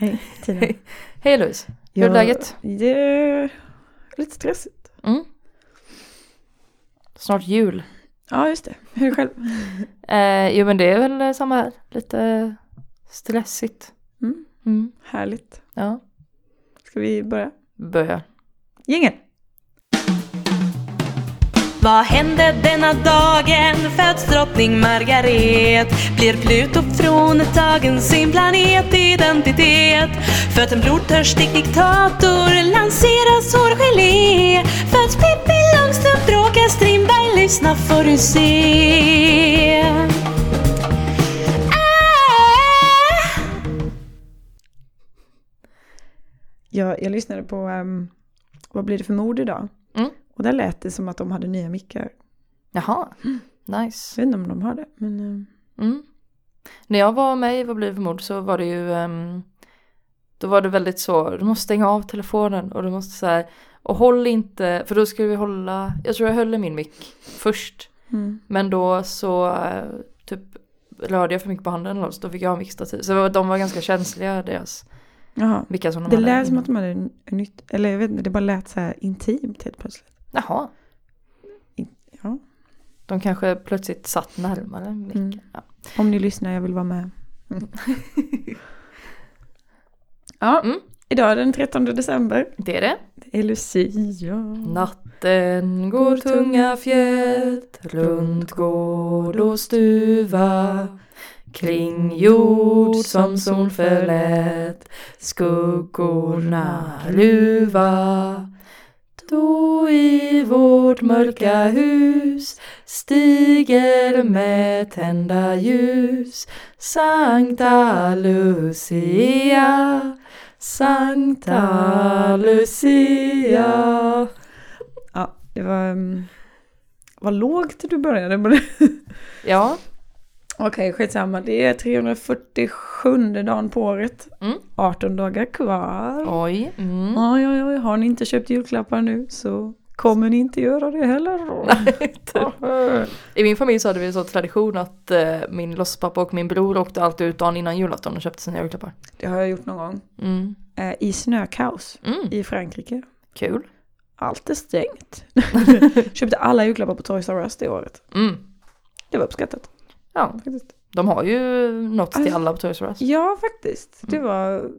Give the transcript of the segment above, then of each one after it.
Hej Tina. Hej Louise, hur är läget? Det är lite stressigt. Mm. Snart jul. Ja just det. Hur är det själv? Eh, jo men det är väl eh, samma här, lite stressigt. Mm. Mm. Härligt. Ja, Ska vi börja? börja. Gängen! Vad hände denna dagen? Föds drottning Margaret Blir Pluto från tagen sin planetidentitet Föds en blodtörstig diktator Lanseras hårgelé Föds Pippi Långstrump Bråkar Strindberg Lyssna får du se ah! Jag, jag lyssnade på ehm, Vad blir det för mord idag? Mm. Och där lät det som att de hade nya mickar. Jaha, Jag nice. vet inte om de har det. Men ehm, Mm. När jag var med i Vad blir det för så var det ju ehm, Då var det väldigt så, du måste stänga av telefonen och du måste så här Och håll inte, för då skulle vi hålla Jag tror jag höll i min mick först mm. Men då så eh, typ rörde jag för mycket på handen eller så då fick jag ha mickstativ. Så det de var ganska känsliga deras Jaha. mickar som de Det hade lät som att de hade nytt, eller jag vet inte, det bara lät så här intimt helt plötsligt. Jaha, Ja. de kanske plötsligt satt närmare micken. Mm. Ja. Om ni lyssnar, jag vill vara med. ja, Mm. idag är den 13 december. Det är det. Det är Lucia. Natten går tunga fjät runt gård och stuva Kring jord som sol förlät skuggorna luva Då i vårt mörka hus stiger med tända ljus Sankta Lucia Sankta Lucia Ja, det var... Um, vad lågt du började med det. Ja, Okej, skitsamma. Det är 347 dagen på året. Mm. 18 dagar kvar. oj. Mm. Oj, oj, oj. Har ni inte köpt julklappar nu så kommer ni inte göra det heller. I min familj så hade vi så tradition att eh, min låtsaspappa och min bror åkte alltid ut dagen innan julafton och köpte sina julklappar. Det har jag gjort någon gång. Mm. Eh, I snökaos Mm. i Frankrike. Kul. Allt är stängt. Köpte alla julklappar på Toys R Us det året. Mm. Det var uppskattat. Ja, Faktiskt. de har ju något till Alltså- alla på Toys R Us. Ja, faktiskt. Det Mm. var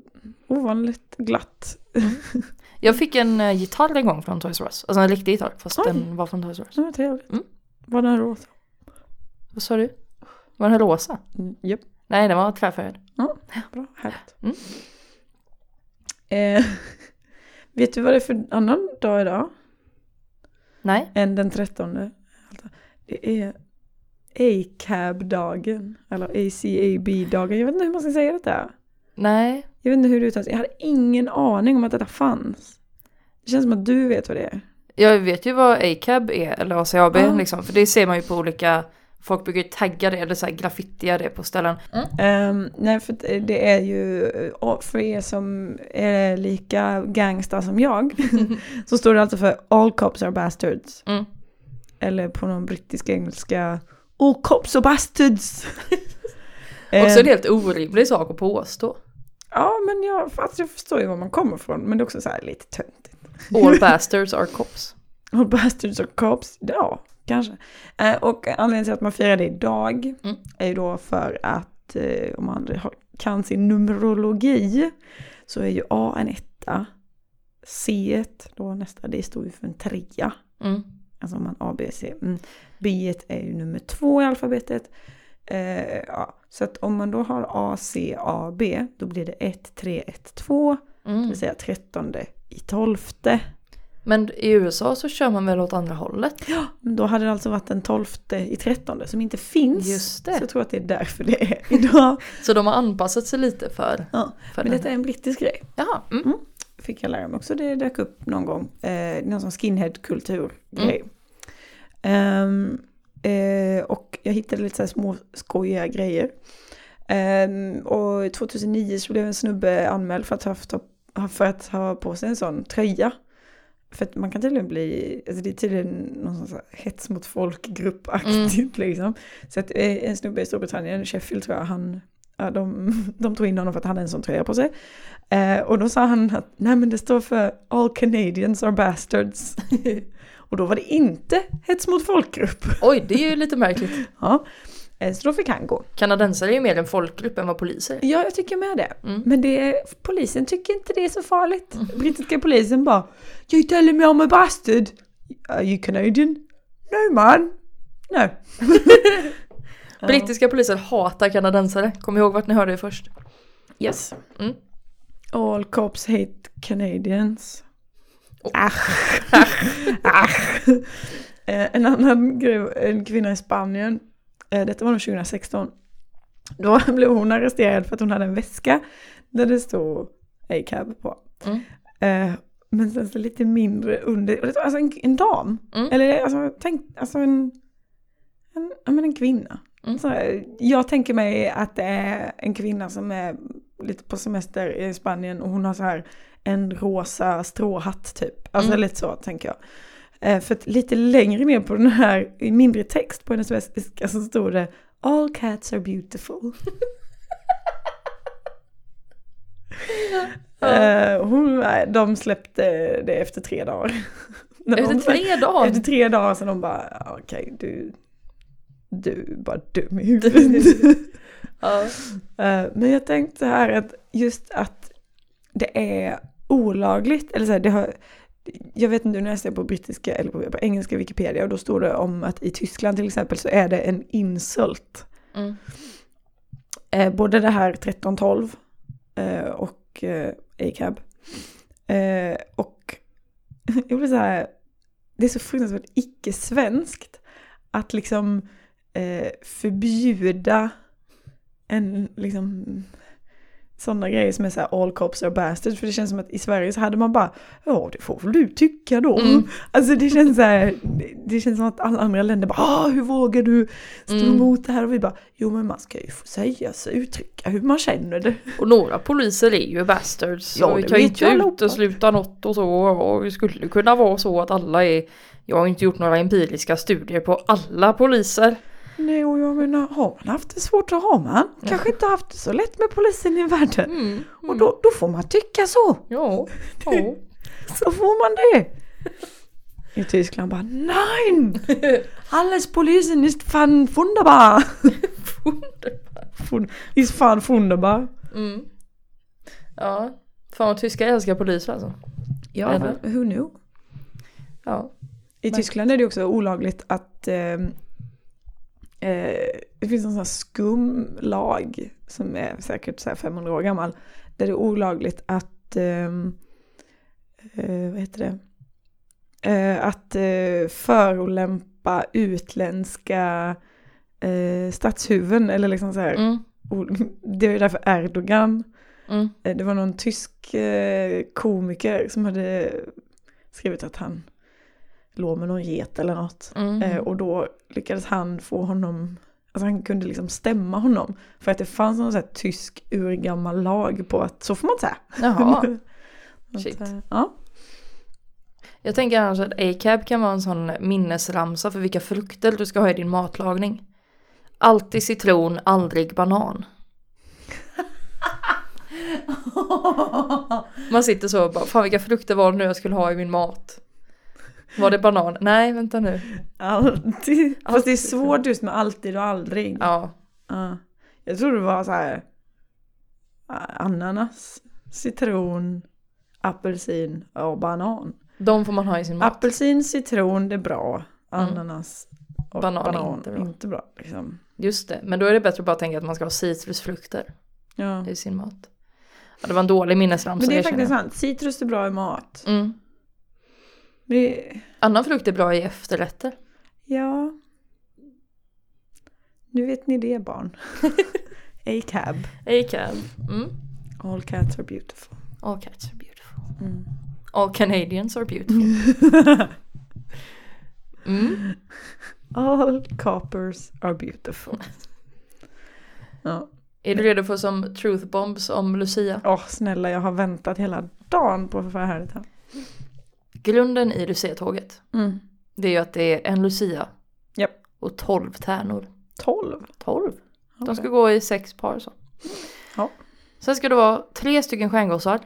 ovanligt glatt. Jag fick en eh, gitarr en gång från Toys R Us. Alltså en riktig gitarr fast Oj. den var från Toys R Us. Det var trevligt. Mm. Var den rosa? Vad sa du? Var den rosa? Mm, Japp. Nej, den var träfärgad. Bra, härligt. Mm. Eh, vet du vad det är för annan dag idag? Nej. Än den 13. Det är ACAB-dagen. Eller ACAB-dagen. Jag vet inte hur man ska säga detta. Nej. Jag vet inte hur det uttalas. Jag hade ingen aning om att detta fanns. Det känns som att du vet vad det är. Jag vet ju vad ACAB är, eller ACAB Ja. liksom. För det ser man ju på olika, folk brukar ju tagga det eller så här graffitia det på ställen. Ehm, nej, för det- det är ju, och för er som är lika gangsta som jag, så står det alltså för All cops are bastards. Mm. Eller på någon brittisk engelska, All cops are bastards. Också Ehm, en helt orimlig sak att påstå. Ja, men jag, fast jag förstår ju var man kommer ifrån, men det är också så här lite töntigt. All bastards are cops. All bastards are cops, ja, kanske. Eh, och anledningen till att man firar det idag Mm. är ju då för att eh, om man har, kan sin numerologi så är ju A en etta, C då nästa, det står ju för en trea. Mm. Alltså om man A, B, C. Mm. B är ju nummer två i alfabetet. Eh, ja. Så att om man då har A, C, A, B, då blir det 1, 3, 1, 2. Det Mm. vill säga 13 i 12. Men i USA så kör man väl åt andra hållet? Men då hade det alltså varit den 12 i 13 som inte finns. Just Så det. jag tror att det är därför det är idag. Så de har anpassat sig lite för, Ja, för Men detta är en brittisk grej. Jaha. Mm. Fick jag lära mig också. Det dök upp någon gång. Eh, någon sån skinhead-kultur-grej. Ehm, eh, och jag hittade lite så här små skojiga grejer. Ehm, och 2009 så blev en snubbe anmäld för att ha, haft, för att ha på sig en sån tröja. För att man kan tydligen bli, alltså det är tydligen någon sån hets mot folkgrupp-aktigt liksom. Så att eh, en snubbe i Storbritannien, Sheffield tror jag, han ja, de, de tog in honom för att han hade en sån tröja på sig. Eh, och då sa han att nej men det står för All Canadians are bastards. och då var det inte hets mot folkgrupp. Oj, det är ju lite märkligt. Ja, eh, så då fick han gå. Kanadensare är ju mer en folkgrupp än vad poliser är. Ja, jag tycker med det. Mm. Men det, polisen tycker inte det är så farligt. Brittiska polisen bara You telling me I'm a bastard? Are you Canadian? No man. No. Brittiska poliser hatar kanadensare. Kom ihåg vart ni hörde det först. Yes. Mm. All cops hate Canadians. Oh. Ach. Ach. En annan grej, en kvinna i Spanien, detta var nog 2016, då blev hon arresterad för att hon hade en väska där det stod A-cab på. Mm. Men sen så lite mindre under, alltså en, en dam. Mm. Eller alltså, tänk, alltså en, en, ja, men en kvinna. Mm. Så, jag tänker mig att det är en kvinna som är lite på semester i Spanien och hon har så här en rosa stråhatt typ. Alltså Mm. lite så tänker jag. Eh, för att lite längre ner på den här, i mindre text på hennes väska så stod det All cats are beautiful. Eh, hon, de släppte det efter tre dagar. Efter de- tre dagar? Efter tre dagar så de bara, "Ja, okej du, du är bara dum i huvudet. Ja. Eh, Men jag tänkte här att just att det är olagligt, eller så här, det har, jag vet inte, när jag ser på brittiska eller på, på engelska Wikipedia och då står det om att i Tyskland till exempel så är det en insult. Mm. Eh, både det här 1312 eh, och eh, A-cab. Eh, och jag blir så här, det är så fruktansvärt icke-svenskt att liksom eh, förbjuda en liksom sådana grejer som är så här all cops are bastards. För det känns som att i Sverige så hade man bara, ja det får väl du tycka då. Mm. Alltså det känns så här, det- känns som att alla andra länder bara, ah, hur vågar du stå Mm. emot det här? Och vi bara, jo men man ska ju få säga sig, uttrycka hur man känner det. Och några poliser är ju bastards. Ja, och vi kan ju inte utesluta något och så. Och det skulle kunna vara så att alla är... Jag har inte gjort några empiriska studier på alla poliser. Nej, och jag menar, har man haft det svårt så har man. Kanske inte haft det så lätt med polisen i världen. Mm. Och då, då får man tycka så. Ja. ja. Så får man det. I Tyskland bara, nej! Alles polisen ist fan wunderbar. Fun- Ist fan wunderbar. Mm. Ja. Fan vad tyskar älskar poliser alltså. Ja, Eller? who knew? Ja. I Men- Tyskland är det också olagligt att eh, det finns en sån här skumlag som är säkert så här 500 år gammal. Där det är olagligt att, ehm, eh, vad heter det, eh, att eh, förolämpa utländska eh, statshuvuden eller liksom så här. Mm. Det är därför Erdogan Mm. Eh, Det var någon tysk eh, komiker som hade skrivit att han låg med någon get eller något. Mm. Eh, och då lyckades han få honom, alltså han kunde liksom stämma honom. För att det fanns någon sån här tysk urgammal lag på att så får man säga. Jaha. Att, Shit. eh, Ja. Jag tänker annars att A-cab kan vara en sån minnesramsa för vilka frukter du ska ha i din matlagning. Alltid citron, aldrig banan. Man sitter så och bara, fan vilka frukter var det nu jag skulle ha i min mat? Var det banan? Nej, vänta nu. Alltid. Fast det är svårt just med alltid och aldrig. Ja, Ja. Jag tror det var så här ananas, citron, apelsin och banan. de får man ha i sin mat. Apelsin, citron, det är bra. Ananas och Banan banan, inte inte bra. bra. liksom. Just det, men då är det bättre att bara tänka att man ska ha citrusfrukter ja. i sin mat. Ja, det var en dålig minnesramsa. Men det är faktiskt sant, citrus är bra i mat. Mm. Det, Annan frukt är bra i efterrätter. ja. Nu vet ni det barn. A-cab. A-cab. Mm. All cats are beautiful. All cats are beautiful. Mm. All Canadians are beautiful. Mm. All coppers are beautiful. Ja. Är du redo för som truth bombs om Lucia? Åh snälla, jag har väntat hela dagen på att få höra det här. Grunden i Lucia-tåget, Mm. det är ju att det är en Lucia. Japp. Och 12 tärnor. 12. 12? De ska gå i sex par så. Ja. Sen ska det vara tre stycken stjärngossar.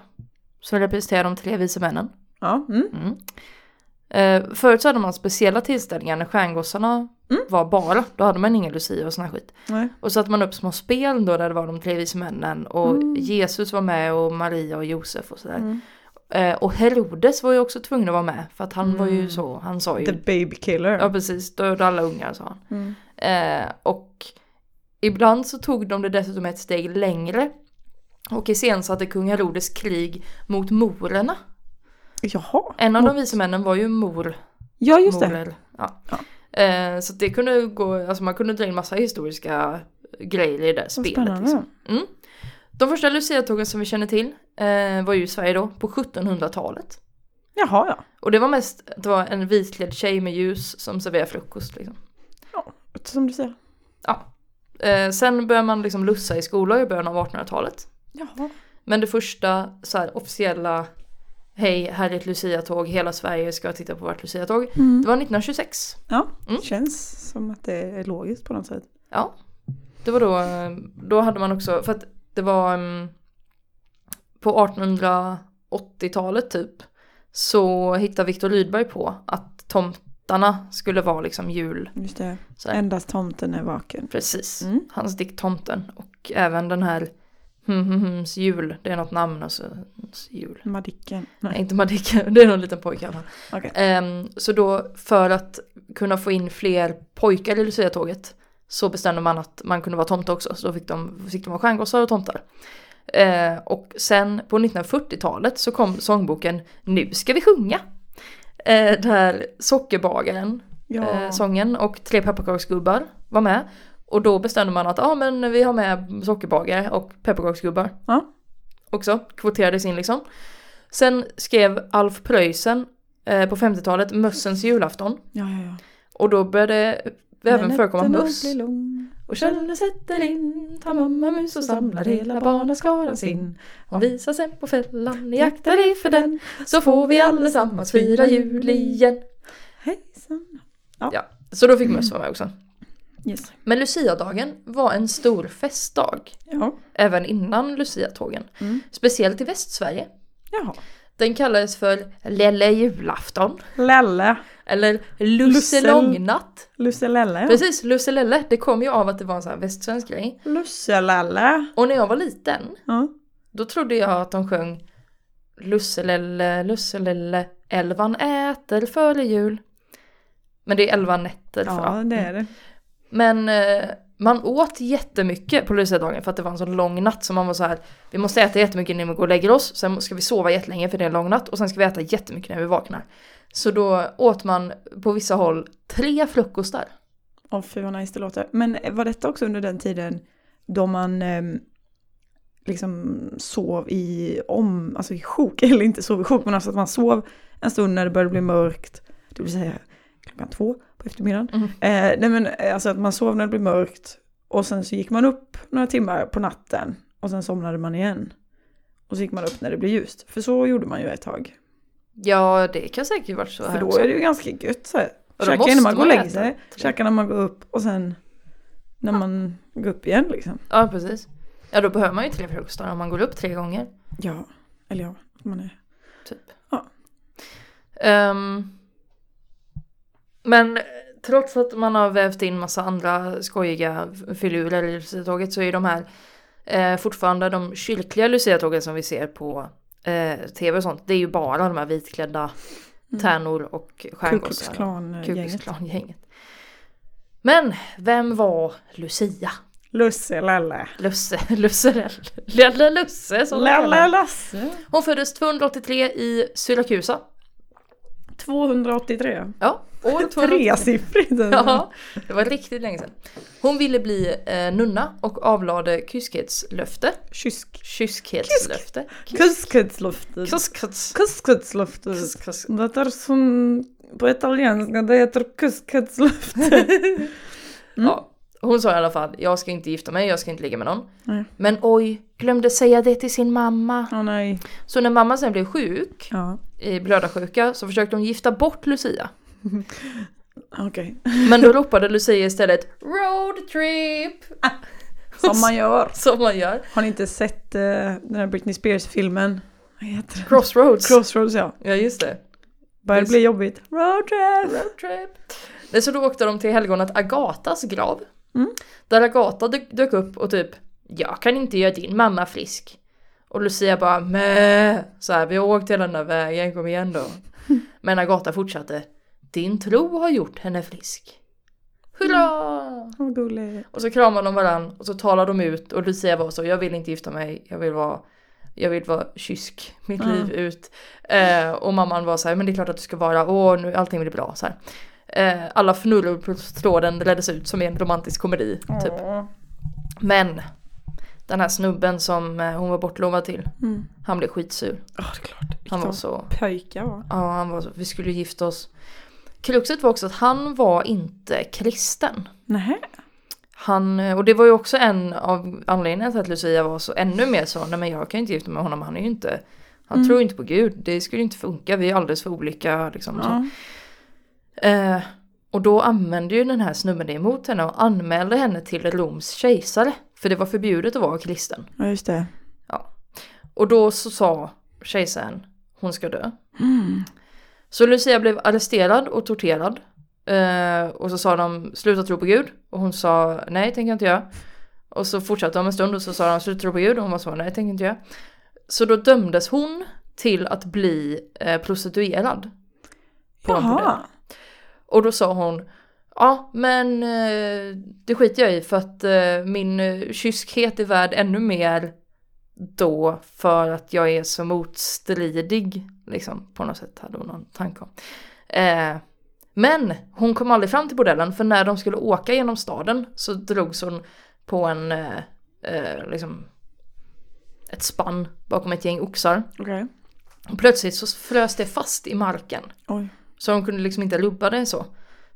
Som representerar de tre vise männen. Ja, mm. Mm. Eh, förut så hade man speciella tillställningar när stjärngossarna Mm. var bara. Då hade man ingen lucia och sån här skit. Nej. Och så satte man upp små spel då där det var de tre vise männen. Och Mm. Jesus var med och Maria och Josef och sådär. Mm. Eh, och Herodes var ju också tvungen att vara med. För att han var ju Mm. så, han sa ju. The baby killer. Ja precis, döda alla ungar sa han. Mm. Eh, och ibland så tog de det dessutom ett steg längre. Och iscensatte kung Herodes krig mot morerna. Jaha. En av Mot- de vise männen var ju mor. Ja, just det. morer. Ja. Ja. Eh, så det kunde gå, alltså man kunde dra in massa historiska grejer i det Vad spelet. spännande. Liksom. Mm. De första luciatågen som vi känner till eh, var ju i Sverige då på 1700-talet. Jaha, ja. Och det var mest, det var en vitklädd tjej med ljus som serverade frukost liksom. Som du säger. Ja. Eh, sen började man liksom lussa i skolor i början av 1800-talet. Jaha. Men det första så här, officiella Hej, här är ett luciatåg, hela Sverige ska titta på vårt luciatåg. Mm. Det var 1926. Ja, Mm. känns som att det är logiskt på något sätt. Ja. Det var då, eh, då hade man också, för att det var mm, på 1880-talet typ så hittade Viktor Rydberg på att tomtarna skulle vara liksom jul. Just det. Så. Endast tomten är vaken. Precis, Mm. hans dikt Tomten och även den här hm, hm, hms jul, det är något namn alltså, jul. Madicken. Nej, Nej. inte Madicken, det är någon liten pojke i fall. Okej. Ehm, så då för att kunna få in fler pojkar i Lucia-tåget så bestämde man att man kunde vara tomte också. Så då fick de, fick de vara stjärngossar och tomtar. Eh, och sen på 1940-talet så kom sångbboken Nu ska vi sjunga. Eh, där Sockerbagaren, Ja. eh, sången och Tre pepparkaksgubbar var med. Och då bestämde man att ja men vi har med sockerbagare och pepparkaksgubbar. Ja. Också, kvoterades in liksom. Sen skrev Alf Preussen eh, på 50-talet Mössens julafton. ja, ja, ja. Och då började även förekomma möss. Och källen sätter in, tar mamma mus och samlar hela barnaskaran sin. Och visar sig på fällan, jaktar iför den, så får vi allesammans fira jul igen. Hejsan. Ja, så då fick möss vara med också. Yes. Men Lucia-dagen var en stor festdag, Ja. även innan Lucia-tågen. Mm. Speciellt i Västsverige. Jaha. Den kallades för Lelle julafton, Lelle. Eller Lusselångnatt. Lusselelle. Ja. Precis, Lusselelle, det kom ju av att det var en sån här västsvensk grej. Lusselelle. Och när jag var liten, Ja. då trodde jag att de sjöng Lusselelle, Lusselelle, elvan äter före jul. Men det är elva nätter. för- ja, det är det. Men eh, man åt jättemycket på Lucia-dagen för att det var en så lång natt så man var så här Vi måste äta jättemycket när vi går och lägger oss, sen ska vi sova jättelänge för det är en lång natt och sen ska vi äta jättemycket när vi vaknar. Så då åt man på vissa håll tre frukostar. Åh fy vad nice det låter. Men var detta också under den tiden då man ehm, liksom sov i om, alltså i sjok, eller inte sov i sjok, men alltså att man sov en stund när det började bli mörkt, det vill säga klockan två på eftermiddagen. Mm. Eh, nej men eh, alltså att man sov när det blev mörkt och sen så gick man upp några timmar på natten och sen somnade man igen. Och så gick man upp när det blev ljust, för så gjorde man ju ett tag. Ja, det kan säkert varit så För här då också. är det ju ganska gött så här. Och Käka innan man går och lägger sig, käka när man går upp och sen när man går upp igen liksom. Ja, precis. Ja, då behöver man ju tre frukostar om man går upp tre gånger. Ja, eller ja, man är... Typ. Ja. Ehm, men trots att man har vävt in massa andra skojiga filurer i Lucia-tåget så är de här eh, fortfarande de kyrkliga Lucia-tågen som vi ser på eh, tv och sånt. Det är ju bara de här vitklädda tärnor och stjärngossar. Ku Klux Klan-gänget. Klan-gänget. Men vem var Lucia? Lusse, Lalle. Lusse, Lusse, Lelle Lusse som kallar Lalle henne. Lasse. Hon föddes 283 i Syrakusa. 283. Ja, år 283. Tresiffrigt. Ja, det var riktigt länge sedan. Hon ville bli eh, nunna och avlade kyskhetslöfte. Kysk. Kyskhetslöfte. Kus- kus- Det är som på italienska, det heter kuskhetsluft. Mm. Ja, hon sa i alla fall, jag ska inte gifta mig, jag ska inte ligga med någon. Nej. Men oj, glömde säga det till sin mamma. Åh nej. Så när mamma sen blev sjuk, Ja, i blödarsjuka, så försökte hon gifta bort Lucia. okej. Men då ropade Lucia istället Road trip! Som man gör. Som man gör. Har ni inte sett eh, den här Britney Spears-filmen? Vad heter den? Crossroads. Crossroads ja. Ja just det. Börjar det bli jobbigt. Roadtrip! Roadtrip. Nej, Så då åkte de till helgonet Agatas grav. Mm. Där Agata dök, upp och typ Jag kan inte göra din mamma frisk. Och Lucia bara Mäh! Så här, vi har åkt hela den där vägen, kom igen då. Men Agata fortsatte Din tro har gjort henne frisk. Hurra! Vad gulligt. Och så kramade de varann och så talade de ut och Lucia var så jag vill inte gifta mig, jag vill vara jag vill vara kysk mitt Mm. liv ut. Eh, och mamman var så här, men det är klart att du ska vara, åh nu allting blir bra så här. Eh, alla fnurror på tråden leddes ut som i en romantisk komedi typ. Åh. Men den här snubben som eh, hon var bortlovad till, Mm. han blev skitsur. Ja, det är klart. Han var så, pöjkar va? ja han var så, vi skulle gifta oss. Kruxet var också att han var inte kristen. Nej. Han, och det var ju också en av anledningarna till att Lucia var så ännu mer så, nej men jag kan ju inte gifta mig med honom, han är ju inte, han Mm. tror inte på Gud, det skulle ju inte funka, vi är alldeles för olika liksom. Så. Ja. Eh, och då använde ju den här snubben det emot henne och anmälde henne till Roms kejsare, för det var förbjudet att vara kristen. ja, just det. Och då så sa kejsaren, hon ska dö. Mm. Så Lucia blev arresterad och torterad. Eh, och så sa de sluta tro på Gud. Och hon sa nej tänker jag inte göra. Och så fortsatte de en stund och så sa de sluta tro på Gud. Och hon var så nej tänker jag inte göra. Så då dömdes hon till att bli eh, prostituerad. På. Jaha. Och då sa hon Ja men eh, det skiter jag i för att eh, min eh, kyskhet är värd ännu mer då för att jag är så motstridig. Liksom på något sätt hade hon någon tanke om. Eh, men hon kom aldrig fram till bordellen för när de skulle åka genom staden så drogs hon på en eh, liksom ett spann bakom ett gäng oxar. Och plötsligt så frös det fast i marken. Oj. Så de kunde liksom inte rubba det så.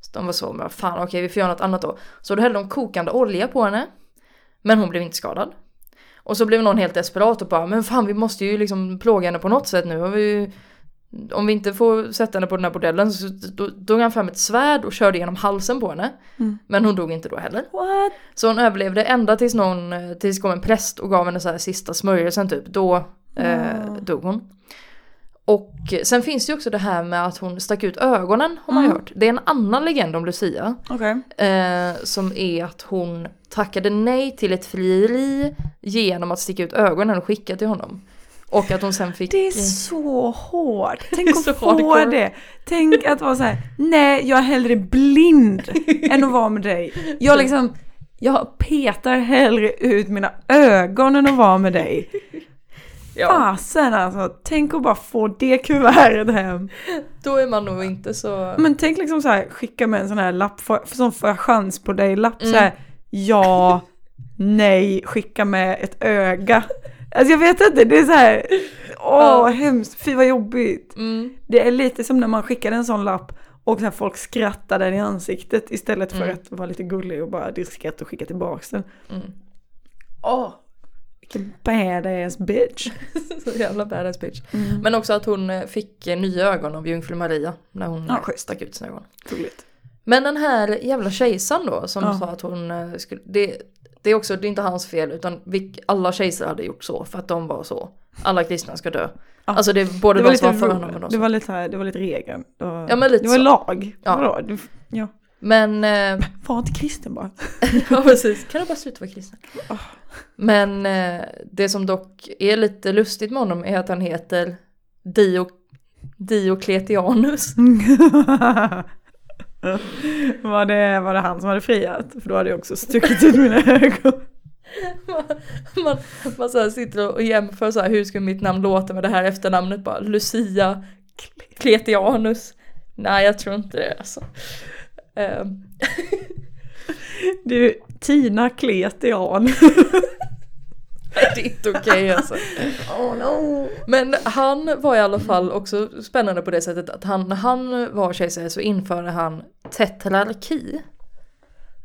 Så de var så, men fan okej vi får göra något annat då. Så då hällde de kokande olja på henne. Men hon blev inte skadad. Och så blev någon helt desperat och bara, men fan vi måste ju liksom plåga henne på något sätt nu. Har vi, om vi inte får sätta henne på den här bordellen så drog han fram ett svärd och körde genom halsen på henne. Mm. Men hon dog inte då heller. What? Så hon överlevde ända tills någon, eh, tills kom en präst och gav henne så här sista smörjelsen typ. Då eh, Mm. dog hon. Och sen finns det ju också det här med att hon stack ut ögonen har man Mm. hört. Det är en annan legend om Lucia. Okej. Eh, som är att hon tackade nej till ett frieri genom att sticka ut ögonen och skicka till honom. Och att hon sen fick... Det är så hårt. Tänk att få hardcore. det. Tänk att vara så här. nej jag är hellre blind än att vara med dig. Jag liksom, jag petar hellre ut mina ögon än att vara med dig. Ja, Fasen alltså, tänk att bara få det kuvertet hem. då är man nog inte så... Men tänk liksom så här, skicka med en sån här lapp, för, som får jag chans på dig-lapp. Mm. Så här, ja, nej, skicka med ett öga. Alltså jag vet inte, det är så här, åh Ja. hemskt, fy vad jobbigt. Mm, Det är lite som när man skickar en sån lapp och sen folk skrattar den i ansiktet istället för Mm. att vara lite gullig och bara diskret och skicka tillbaks den. mm. Åh, vilken badass bitch. så jävla badass bitch. Mm. Men också att hon eh, fick eh, nya ögon av jungfru Maria när hon Ja, eh, stack ut sina ögon. Gulligt. Men den här jävla kejsaren då som Ja. sa att hon skulle, det, det är också, det är inte hans fel utan vi, alla kejsare hade gjort så för att de var så. Alla kristna ska dö. Ja. Alltså det är både Det var, de som var för honom och de ro- det som. var lite, här- det var lite regeln. Det var, Ja, men lite det var så. lag. Ja. Vadå? Ja. Men, eh, Var inte kristen bara. ja precis, kan du bara sluta vara kristen? Ah. Men eh, det som dock är lite lustigt med honom är att han heter Dio, Diokletianus. var, det, var det han som hade friat? För då hade jag också stuckit ut mina ögon. man, man, man så sitter och jämför så här, hur ska mitt namn låta med det här efternamnet bara Lucia Kletianus. Nej jag tror inte det alltså. Ehm, Du, Tina Kletian. det är inte okej alltså. Oh no. Men han var i alla fall också spännande på det sättet att han, när han var kejsare så införde han tetrarki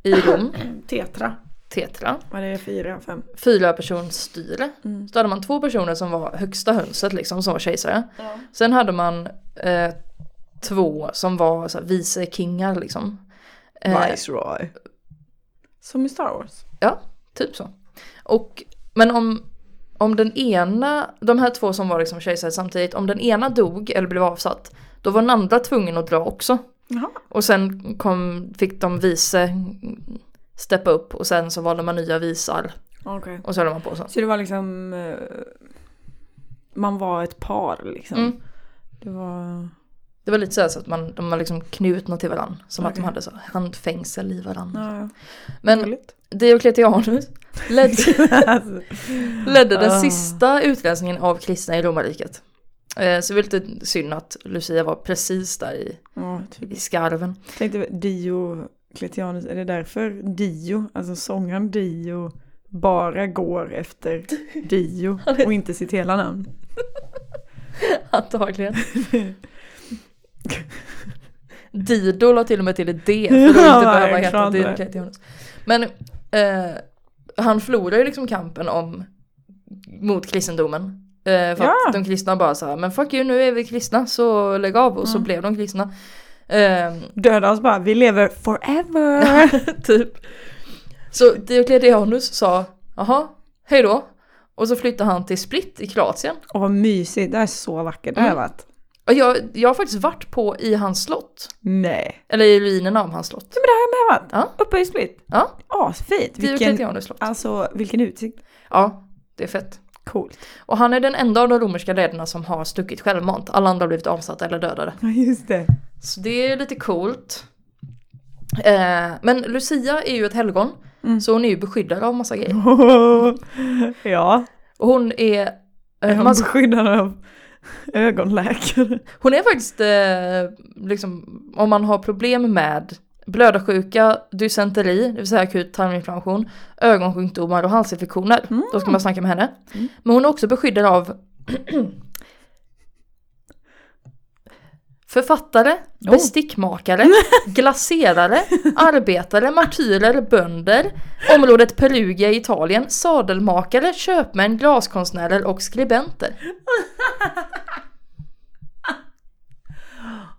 i Rom. Tetra. Tetra. Vad är det? Fyra, fem? Fyra persons styre. Mm. Så hade man två personer som var högsta hönset liksom som var kejsare. Ja. Sen hade man eh, två som var så här, vice kingar liksom. Eh, Viceroy. Som i Star Wars. Ja, typ så. Och, men om, om den ena, de här två som var liksom kejsare samtidigt, om den ena dog eller blev avsatt, då var den andra tvungen att dra också. Jaha. Och sen kom, fick de vice steppa upp och sen så valde man nya visar Okej. och så höll man på så. Så det var liksom, eh, man var ett par liksom. Mm. Det var, Det var lite så, så att man, de var liksom knutna till varandra. Som att de hade så handfängsel i varandra. ja, Men. Diocletianus ledde, Alltså, ledde den Ah. sista utrensningen av kristna i romarriket. Eh, Så det var lite synd att Lucia var precis där i, ja, typ. i skarven. Tänkte Dio Kletianus, är det därför Dio, alltså sångaren Dio bara går efter Dio och inte sitt hela namn? Antagligen. Dido la till och med till ett D för att Ja, inte behöva heta verkligen. Diocletianus. Men eh, han förlorar ju liksom kampen om mot kristendomen. Eh, för Ja. att de kristna bara så här, men fuck you nu är vi kristna så lägg av och så Mm. blev de kristna. Eh, Döda oss bara, vi lever forever! typ. Så Diocletianus sa, jaha, hej då. Och så flyttade han till Split i Kroatien. Åh vad mysigt, det är så vackert, det har Mm. varit. Jag, jag har faktiskt varit på i hans slott. Nej. Eller i ruinerna av hans slott. Ja, men det har jag med varit. Ja. Uppe i Split. Ja, Asfint. Vilken, slott. alltså vilken utsikt. Ja, det är fett. Coolt. Och han är den enda av de romerska ledarna som har stuckit självmant. Alla andra har blivit avsatta eller dödade. Ja just det. Så det är lite coolt. Eh, men Lucia är ju ett helgon. Mm. Så hon är ju beskyddare av massa grejer. ja, Och hon är... Eh, man, beskyddad av ögonläkare? hon är faktiskt eh, liksom, om man har problem med blödarsjuka, dysenteri, det vill säga akut tarminflammation, ögonsjukdomar och halsinfektioner. Då ska man snacka med henne. Mm. Men hon är också beskyddare av författare, Oh. bestickmakare, glaserare, arbetare, martyrer, bönder, området Perugia i Italien, sadelmakare, köpmän, glaskonstnärer och skribenter.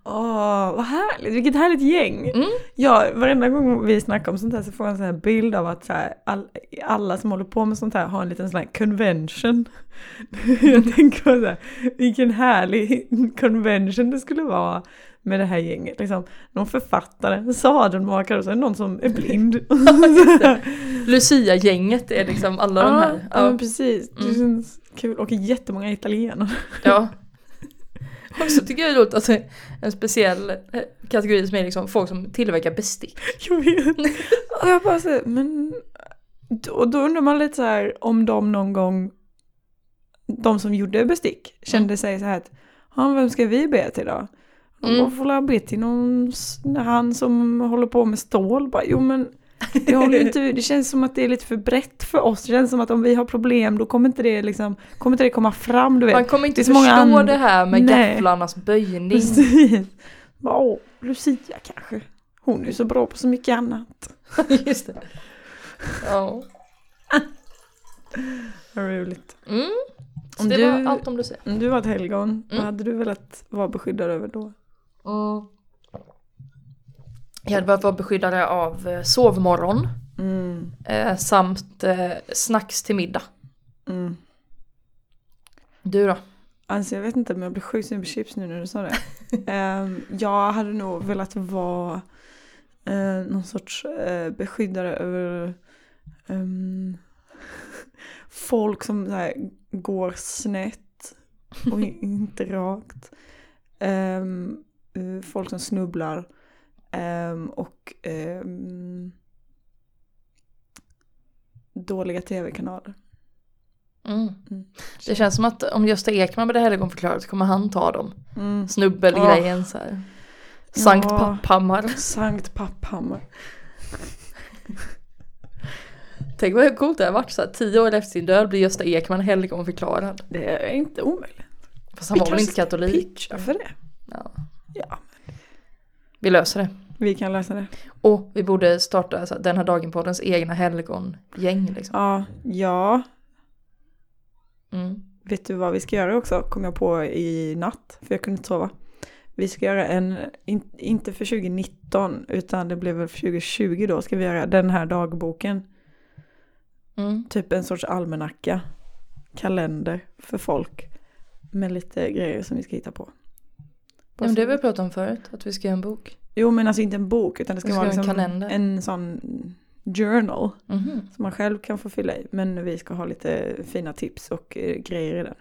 Åh, vad härligt, vilket härligt gäng. Mm. Ja, varenda gång vi snackar om sånt här så får jag en sån här bild av att så här, all, alla som håller på med sånt här har en liten sån här convention. jag tänker på så här, vilken härlig convention det skulle vara med det här gänget. Liksom, någon författare, en sadelmakare och sen någon som är blind. Lucia-gänget är liksom alla de ja, här. ja, men precis. Det Mm. känns kul. Och jättemånga italienare. ja. Och så tycker jag det det är en speciell eh, kategori som är liksom folk som tillverkar bestick. Jag vet. Och jag bara så, men... Och då undrar man lite så här om de någon gång, de som gjorde bestick, kände sig så här att, ja vem ska vi be till då? Mm. Mm. får jag be till någon, han som håller på med stål? Bara, jo men det, håller inte, det känns som att det är lite för brett för oss. Det känns som att om vi har problem då kommer inte det, liksom, kommer inte det komma fram. Du vet. Man kommer inte det förstå andra- det här med Nej. gafflarnas böjning. Precis. Bara, Åh, Lucia kanske. Hon är så bra på så mycket annat. Just det. Ja. Vad roligt. Mm. Så Om det du- var allt om Lucia. Om du var ett helgon, vad Mm. hade du velat vara beskyddad över då? Mm. Jag hade behövt vara beskyddare av eh, sovmorgon Mm. eh, samt eh, snacks till middag. Mm. Du då? Alltså jag vet inte men jag blir sjukt sugen på chips nu när du sa det. Ehm, jag hade nog velat vara uh, någon sorts eh, beskyddare över ehm, folk som här, går snett och inte rakt. Eh, folk som snubblar. Ehm, och ehm, dåliga tv-kanaler. Mm. Mm. Det känns som att om Gösta Ekman med det helgonförklarat så kommer han ta dem. Mm. Snubbelgrejen så här. Sankt Ja. Papphammar. Sankt Papphammar. Tänk vad coolt det har varit så här, tio år efter sin död blir Gösta Ekman helgonförklarad. Det är inte omöjligt. Fast han var väl inte katolik? Pitcha för det. Ja. Ja, Vi löser det. Vi kan lösa det. Och vi borde starta så här, den här dagen på dens egna helgongäng liksom. Ja, ja. Mm. Vet du vad vi ska göra också? Kom jag på i natt. För jag kunde inte sova. Vi ska göra en, in, inte för 2019 utan det blev väl för 2020 då. Ska vi göra den här dagboken. Mm. Typ en sorts almanacka, kalender för folk. Med lite grejer som vi ska hitta på. Ja, men det har vi pratat om förut, att vi ska göra en bok. Jo men alltså inte en bok utan det ska ska vara en liksom kalender. en sån journal. Mhm. Som man själv kan få fylla i. Men vi ska ha lite fina tips och eh, grejer i den.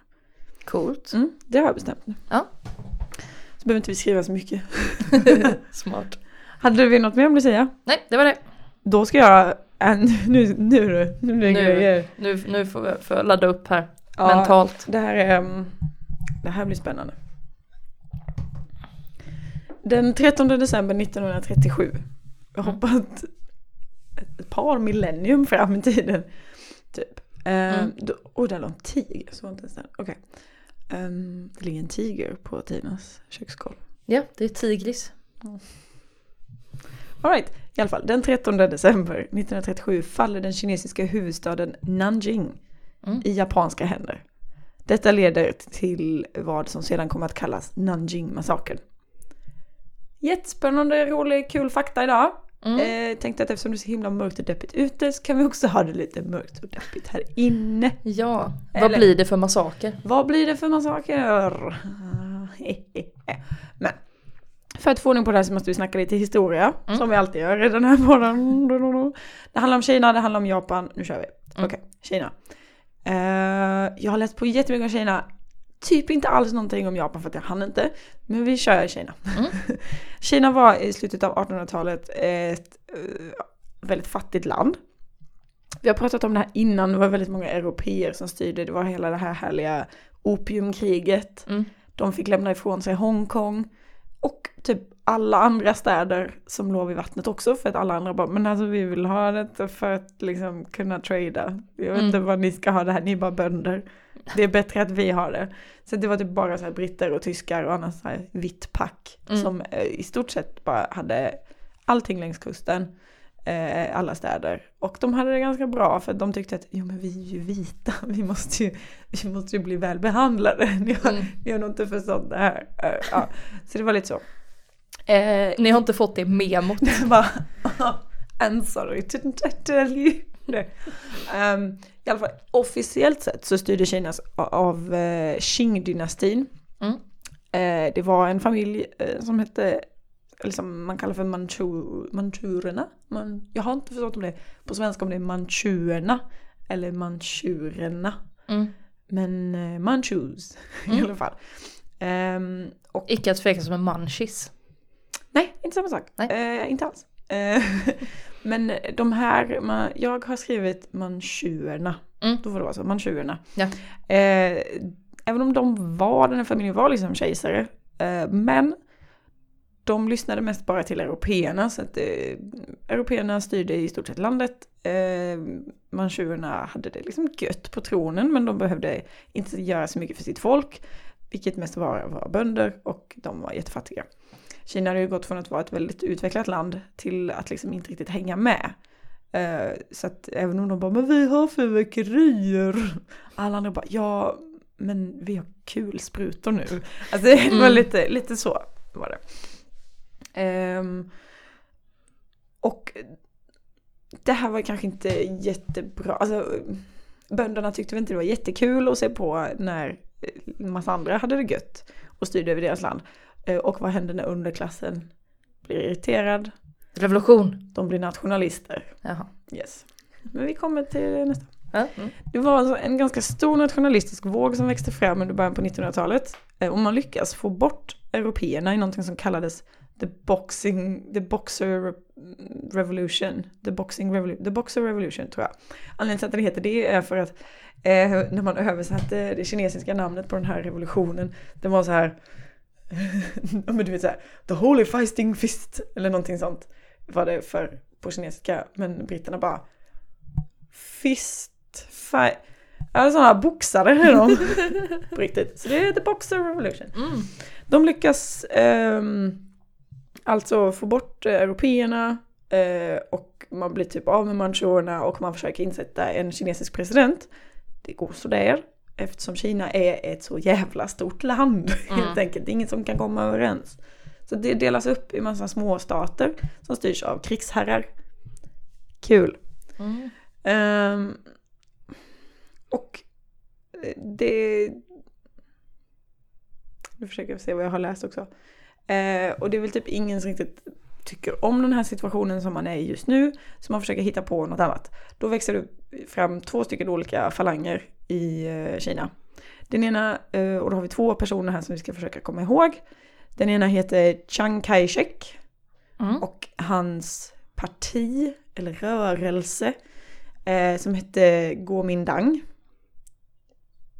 Coolt. Mm, det har jag bestämt nu. Ja. Så behöver inte vi skriva så mycket. Smart. Hade vi något mer om Lucia? Nej, det var det. Då ska jag, äh, nu, nu, nu, nu Nu. Nu, nu får jag, får jag ladda upp här. Ja, Mentalt. Det här, är, mm, det här blir spännande. Den 13 december 1937. Jag Mm. hoppat ett par millennium fram i tiden. Typ. Eh, Mm. då, oh, där låg en tiger. Så inte ens den. Okej. Ehm, det ligger en tiger på Tinas köksgolv. Ja, det är tigris. Alright, i alla fall. Den 13 december 1937 faller den kinesiska huvudstaden Nanjing Mm. i japanska händer. Detta leder till vad som sedan kommer att kallas Nanjing-massakern. Jättespännande, rolig, kul fakta idag. Mm. Eh, tänkte att eftersom det är så himla mörkt och deppigt ute så kan vi också ha det lite mörkt och deppigt här inne. Ja, vad Eller- blir det för massaker? Vad blir det för massaker? Men för att få ordning på det här så måste vi snacka lite historia. Mm. Som vi alltid gör i den här podden. Det handlar om Kina, det handlar om Japan. Nu kör vi. Mm. Okej, Kina. Eh, jag har läst på jättemycket om Kina. Typ inte alls någonting om Japan för att jag hann inte. Men vi kör Kina. Mm. Kina var i slutet av 1800-talet ett eh, väldigt fattigt land. Vi har pratat om det här innan, det var väldigt många europeer som styrde. Det var hela det här härliga opiumkriget. Mm. De fick lämna ifrån sig Hongkong. Och typ alla andra städer som låg vid vattnet också. För att alla andra bara, men alltså vi vill ha det för att liksom kunna trada. Jag vet Mm. inte vad ni ska ha det här, ni är bara bönder. Det är bättre att vi har det. Så det var typ bara så här britter och tyskar och annat så här vitt pack. Mm. Som eh, i stort sett bara hade allting längs kusten. Eh, alla städer. Och de hade det ganska bra för de tyckte att jo men vi är ju vita, vi måste ju, vi måste ju bli väl behandlade. Ni har, Mm. ni har nog inte förstått det här. Eh, ja. Så det var lite så. Eh, Ni har inte fått det memot. bara, I'm sorry to tell you. Ehm, I alla fall officiellt sett så styrde Kinas av uh, Qing-dynastin. Mm. Eh, det var en familj eh, som hette, eller som man kallar för manchu, manchurerna. Man, jag har inte förstått om det på svenska om det är manchuerna eller manchurerna. Mm. Men uh, manchus i Mm. alla fall. Ehm, och Icke att som en munchies. Nej, inte samma sak. Eh, inte alls. Eh, men de här, man, jag har skrivit manchuerna. Mm. Då får det vara så, manchuerna. Ja. Eh, även om de var, den här familjen var liksom kejsare. Eh, men de lyssnade mest bara till européerna. Så att eh, européerna styrde i stort sett landet. Eh, manchurerna hade det liksom gött på tronen men de behövde inte göra så mycket för sitt folk. Vilket mest var, var bönder och de var jättefattiga. Kina hade ju gått från att vara ett väldigt utvecklat land till att liksom inte riktigt hänga med. Eh, så att även om de bara, men vi har fyrverkerier. Alla andra bara, ja, men vi har kulsprutor nu. Alltså det var Mm. lite, lite så var det. Ehm, och det här var kanske inte jättebra. Alltså, bönderna tyckte väl inte det var jättekul att se på när en massa andra hade det gött och styrde över deras land. Eh, Och vad händer när underklassen blir irriterad? Revolution. De blir nationalister. Jaha. Yes. Men vi kommer till nästa. Mm. Det var alltså en ganska stor nationalistisk våg som växte fram under början på 1900-talet. Eh, Och man lyckas få bort européerna i någonting som kallades the boxing, the boxer revolution. The boxing revolution, the boxer revolution tror jag. Anledningen till att det heter det är för att eh, när man översatte det kinesiska namnet på den här revolutionen, det var så här, men du vet så här, the holy feisting fist, eller någonting sånt var det för på kinesiska, men britterna bara fist, fight, ja sådana boxare är de på riktigt. Så det är the boxer revolution. Mm. De lyckas ehm, alltså få bort eh, européerna eh, och man blir typ av med manchurerna och man försöker insätta en kinesisk president. Det går sådär eftersom Kina är ett så jävla stort land Mm. helt enkelt. Det är inget som kan komma överens. Så det delas upp i massa små stater som styrs av krigsherrar. Kul. Mm. Ehm, och eh, det... Nu försöker jag se vad jag har läst också. Eh, och det är väl typ ingen som riktigt tycker om den här situationen som man är i just nu. Så man försöker hitta på något annat. Då växer det fram två stycken olika falanger i eh, Kina. Den ena, eh, och då har vi två personer här som vi ska försöka komma ihåg. Den ena heter Chiang Kai-shek Mm. och hans parti, eller rörelse, eh, som hette Kuomintang.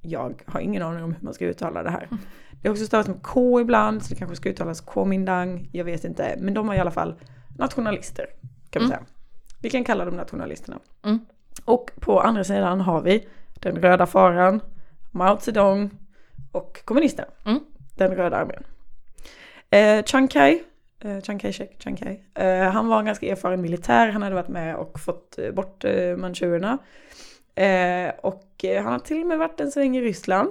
Jag har ingen aning om hur man ska uttala det här. Det är också stavat med K ibland, så det kanske ska uttalas Kuomintang, jag vet inte. Men de var i alla fall nationalister, kan man Mm. säga. Vi kan kalla dem nationalisterna. Mm. Och på andra sidan har vi den röda faran, Mao Zedong och kommunisterna. Mm. Den röda armén. Eh, Chiang Kai, eh, Chiang Kai-shek, Chiang Kai. Eh, han var en ganska erfaren militär, han hade varit med och fått eh, bort eh, manchurerna. Eh, och eh, han har till och med varit en sväng i Ryssland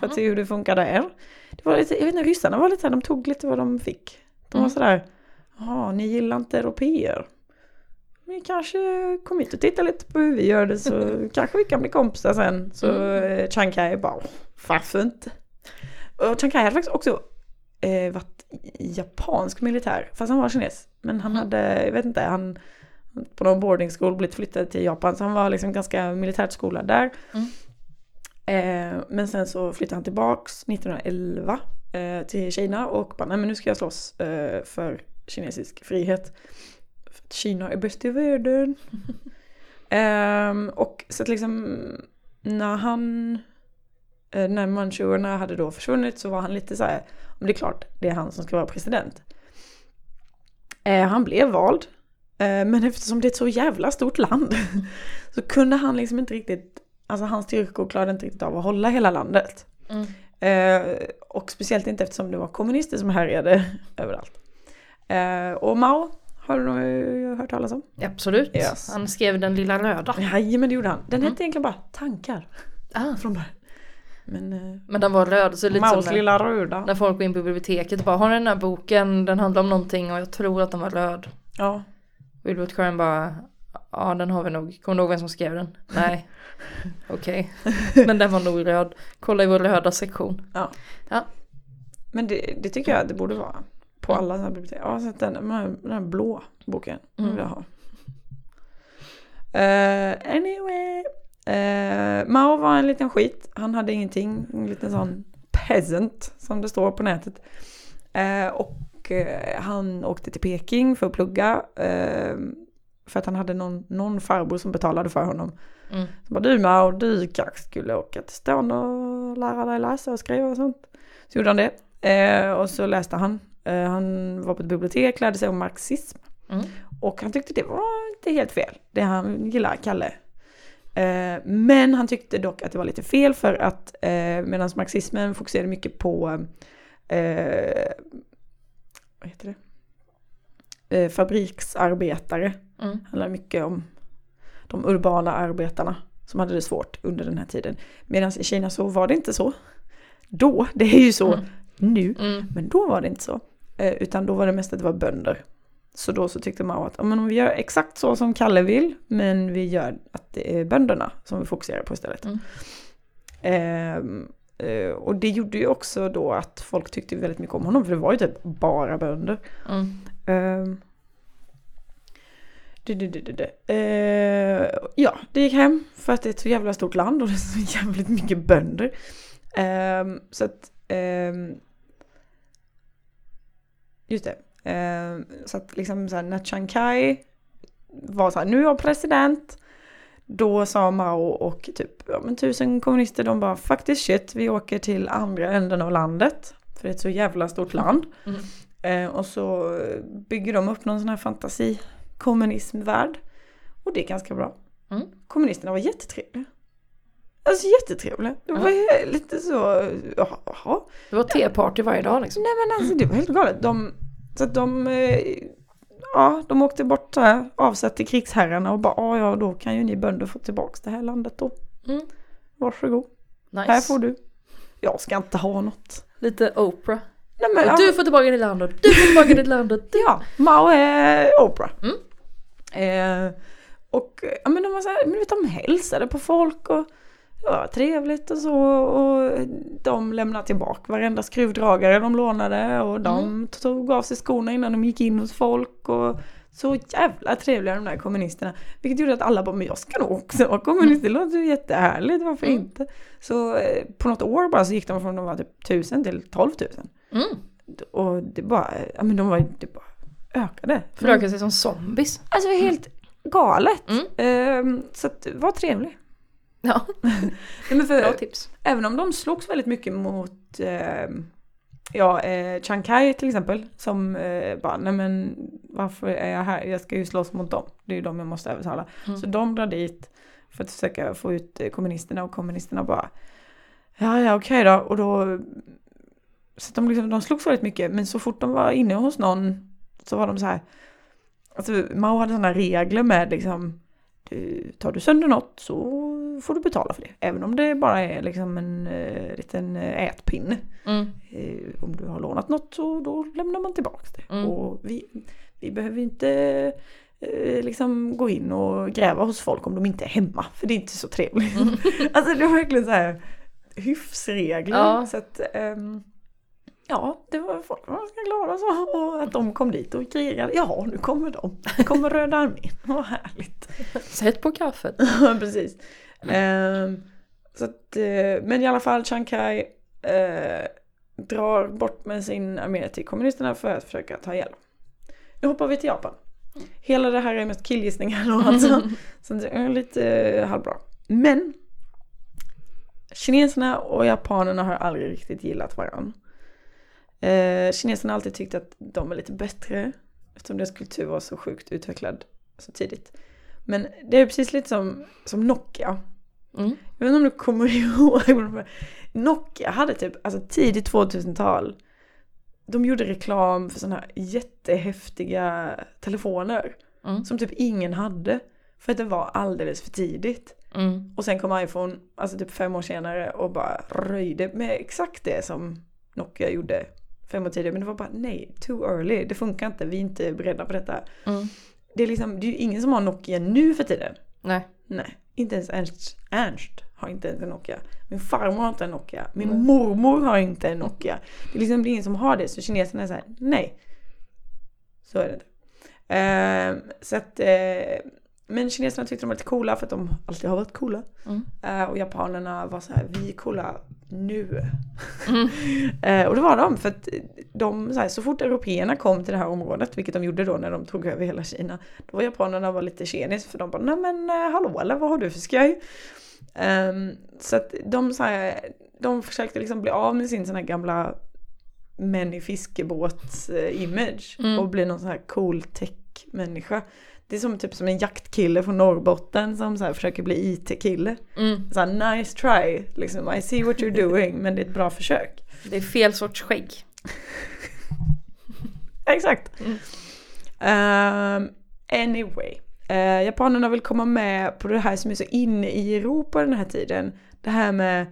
för att se hur det funkar där. Det var lite, jag vet inte, ryssarna var lite här, de tog lite vad de fick. De var Mm. sådär, jaha, ni gillar inte europeer. Vi kanske kommer hit och tittar lite på hur vi gör det så kanske vi kan bli kompisar sen. Så Mm. eh, Chiang Kai bara, varför inte? Och Chiang Kai hade faktiskt också eh, varit japansk militär, fast han var kines. Men han Mm. hade, jag vet inte, han på någon boarding school blivit flyttad till Japan så han var liksom ganska militärt skolad där. Mm. Eh, men sen så flyttade han tillbaks 1911 eh, till Kina och bara, nej men nu ska jag slåss eh, för kinesisk frihet. Kina är bäst i världen. Ehm, och så att liksom när han, eh, när manchurerna hade då försvunnit så var han lite så här, men det är klart det är han som ska vara president. Eh, han blev vald, eh, men eftersom det är ett så jävla stort land så kunde han liksom inte riktigt, alltså hans styrkor klarade inte riktigt av att hålla hela landet. Mm. Eh, och speciellt inte eftersom det var kommunister som härjade överallt. Och Mao har du nog hört talas om? Absolut. Yes. Han skrev Den lilla röda. Men det gjorde han. Den Mm. hette egentligen bara Tankar Ah. från början. Men eh, Men den var röd, så lite Maos som när, lilla röda. när folk går in på biblioteket och bara har ni den här boken, den handlar om någonting och jag tror att den var röd. Ja, Wilbert Curran bara, ja den har vi nog, kommer du ihåg vem som skrev den? Nej, okej. Men den var nog röd. Kolla i vår röda sektion. men det, det tycker jag det borde vara. På alla sådana bibliotek. Ja, så att den, den, här, den här blå boken Mm. vill jag ha. Eh, anyway. Eh, Mao var en liten skit. Han hade ingenting. En liten sån peasant som det står på nätet. Eh, och han åkte till Peking för att plugga. För att han hade någon, någon farbror som betalade för honom. Mm. Så bara du Mao, du kanske skulle åka till stan och lära dig läsa och skriva och sånt. Så gjorde han det. Eh, och så läste han. Eh, han var på ett bibliotek, lärde sig om marxism. Mm. Och han tyckte det var inte helt fel. Det han gillar, Kalle. Eh, men han tyckte dock att det var lite fel för att eh, medan marxismen fokuserade mycket på vad heter det? Fabriksarbetare. Mm. handlar mycket om de urbana arbetarna som hade det svårt under den här tiden. Medan i Kina så var det inte så. Då, det är ju så Mm. nu, Mm. men då var det inte så. Eh, utan då var det mest att det var bönder. Så då så tyckte Mao att men om vi gör exakt så som Kalle vill, men vi gör att det är bönderna som vi fokuserar på istället. Mm. Ehm, eh, och det gjorde ju också då att folk tyckte väldigt mycket om honom, för det var ju typ bara bönder. Mm. Ehm. Du, du, du, du, du. Eh, ja, det gick hem för att det är ett så jävla stort land och det är så jävligt mycket bönder. Ehm, så att... just det. Ehm, så att liksom så här, när Chiang Kai var så här, nu är jag president. Då sa Mao och typ ja, men tusen kommunister, de bara this shit, vi åker till andra änden av landet. För det är ett så jävla stort land. Mm. Eh, och så bygger de upp någon sån här fantasi-kommunismvärld. Och det är ganska bra. Mm. Kommunisterna var jättetrevliga. Alltså jättetrevliga. Det var ju lite så, jaha. Det var teparty varje dag liksom. Nej men alltså det var helt galet. De, så att de, eh, ja de åkte bort här, avsatt till krigsherrarna och bara, ja då kan ju ni bönder få tillbaka det här landet då. Mm. Varsågod, Nice. här får du. Jag ska inte ha något. Lite Oprah. Nej, men, Du får tillbaka ditt land och du får tillbaka ditt land och du. Ja, Mao är Oprah. Mm. Eh, och ja, men de var så här, men de hälsade på folk och det var trevligt och så och de lämnade tillbaka varenda skruvdragare de lånade och de tog av sig skorna innan de gick in hos folk och så jävla trevliga de där kommunisterna. Vilket gjorde att alla bara, men jag ska nog också vara kommunist, det låter ju jättehärligt, varför Mm. inte? Så eh, på något år bara så gick de från att vara typ 1000 till 12 000. Mm. Och det bara, ja men de var det bara ökade. Röka sig som zombies. Alltså helt galet. Mm. Ehm, så att, var trevlig. Ja, Nej, men för, bra tips. Även om de slogs väldigt mycket mot ehm, Ja, eh, Chiang Kai till exempel som eh, bara, nej men varför är jag här? Jag ska ju slåss mot dem. Det är ju dem jag måste övertala. Mm. Så de drar dit för att försöka få ut eh, kommunisterna och kommunisterna bara Ja, ja okej då. Och då så de, liksom, de slogs väldigt mycket men så fort de var inne hos någon så var de så här Alltså Mao hade sådana regler med liksom du, Tar du sönder något så får du betala för det. Även om det bara är liksom en eh, liten eh, ätpinne. Mm. Eh, om du har lånat något så då lämnar man tillbaka det. Mm. Och vi, vi behöver inte eh, liksom gå in och gräva hos folk om de inte är hemma. För det är inte så trevligt. alltså det var verkligen så här hyfsregler. Ja. Så att, ehm, ja, det var folk var ganska glada så. Och att de kom dit och krigade. Ja, nu kommer de. Nu kommer Röda armén. Vad härligt. Sätt på kaffet. Ja, precis. Ehm, så att, eh, men i alla fall Chiang Kai eh, drar bort med sin armé till kommunisterna för att försöka ta ihjäl. Nu hoppar vi till Japan. Hela det här är mest killgissningar då alltså. Så det är lite halvbra. Men kineserna och japanerna har aldrig riktigt gillat varandra. Eh, kineserna har alltid tyckt att de är lite bättre eftersom deras kultur var så sjukt utvecklad så tidigt. Men det är precis lite som, som Nokia. Mm. Jag vet inte om du kommer ihåg. Nokia hade typ, alltså tidigt 2000-tal. De gjorde reklam för sådana här jättehäftiga telefoner. Mm. Som typ ingen hade. För att det var alldeles för tidigt. Mm. Och sen kom iPhone, alltså typ fem år senare och bara röjde med exakt det som Nokia gjorde fem år tidigare. Men det var bara nej, too early. Det funkar inte, vi är inte beredda på detta. Mm. Det är liksom, det är ju ingen som har Nokia nu för tiden. Nej. Nej, inte ens Ernst, Ernst har inte ens en Nokia. Min farmor har inte en Nokia. Min Nej. mormor har inte en Nokia. Det är liksom det är ingen som har det. Så kineserna är så här, nej. Så är det inte. Ehm, så att, eh, men kineserna tyckte de var lite coola för att de alltid har varit coola. Mm. Eh, och japanerna var så här, vi är coola nu. Mm. Eh, och det var de, för att de, så, här, så fort européerna kom till det här området, vilket de gjorde då när de tog över hela Kina, då var japanerna var lite tjenis för de bara, nej men eh, hallå eller vad har du för skoj? Ehm, så att de, så här, de försökte liksom bli av med sin sån här gamla män i fiskebåt-image Mm. och bli någon sån här cool tech-människa. Det är som typ som en jaktkille från Norrbotten som så försöker bli IT-kille. Mm. Så här, nice try, liksom, I see what you're doing, men det är ett bra försök. Det är fel sorts skägg. Exakt. Mm. Ehm, anyway. Uh, japanerna vill komma med på det här som är så inne i Europa den här tiden. Det här med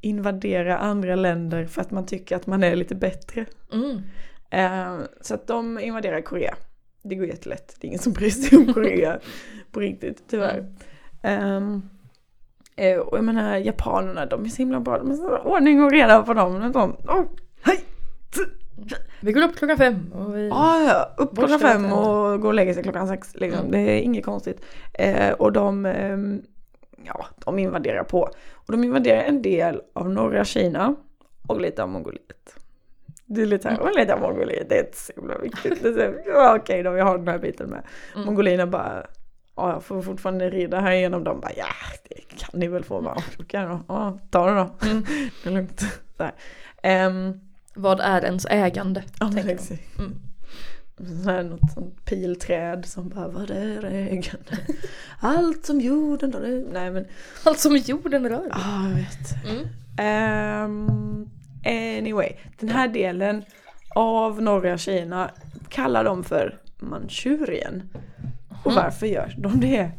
invadera andra länder för att man tycker att man är lite bättre. Mm. Ehm, så att de invaderar Korea. Det går jättelätt. Det är ingen som bryr sig om Korea på riktigt, tyvärr. Eh, och jag menar japanerna, de är så himla bra. De är så ordning och reda på dem. De, oh, hej! Vi går upp klockan fem och vi... Ja, ja, upp klockan fem och gå och lägga sig klockan sex. Liksom. Mm. Det är inget konstigt. Eh, och de, ehm, ja, de invaderar på. Och de invaderar en del av norra Kina och lite av Mongoliet. Det är lite här, och lite av Mongoliet, det är inte så himla viktigt. Okej då, vi har den här biten med. Mm. Mongolierna bara, ja, jag får fortfarande rida här igenom. De bara, ja, det kan ni väl få. Bara, Okej då, ja, ta det då. Mm. Det är lugnt. Ehm, Vad är ens ägande? Ja tänker. Mm. Så här, något sånt pilträd som bara vad är ägande? Allt som jorden det... Nej men, Allt som jorden rör. ja jag vet. Mm. Ehm, anyway, den här delen av norra Kina kallar de för Manchurien. Och varför gör de det?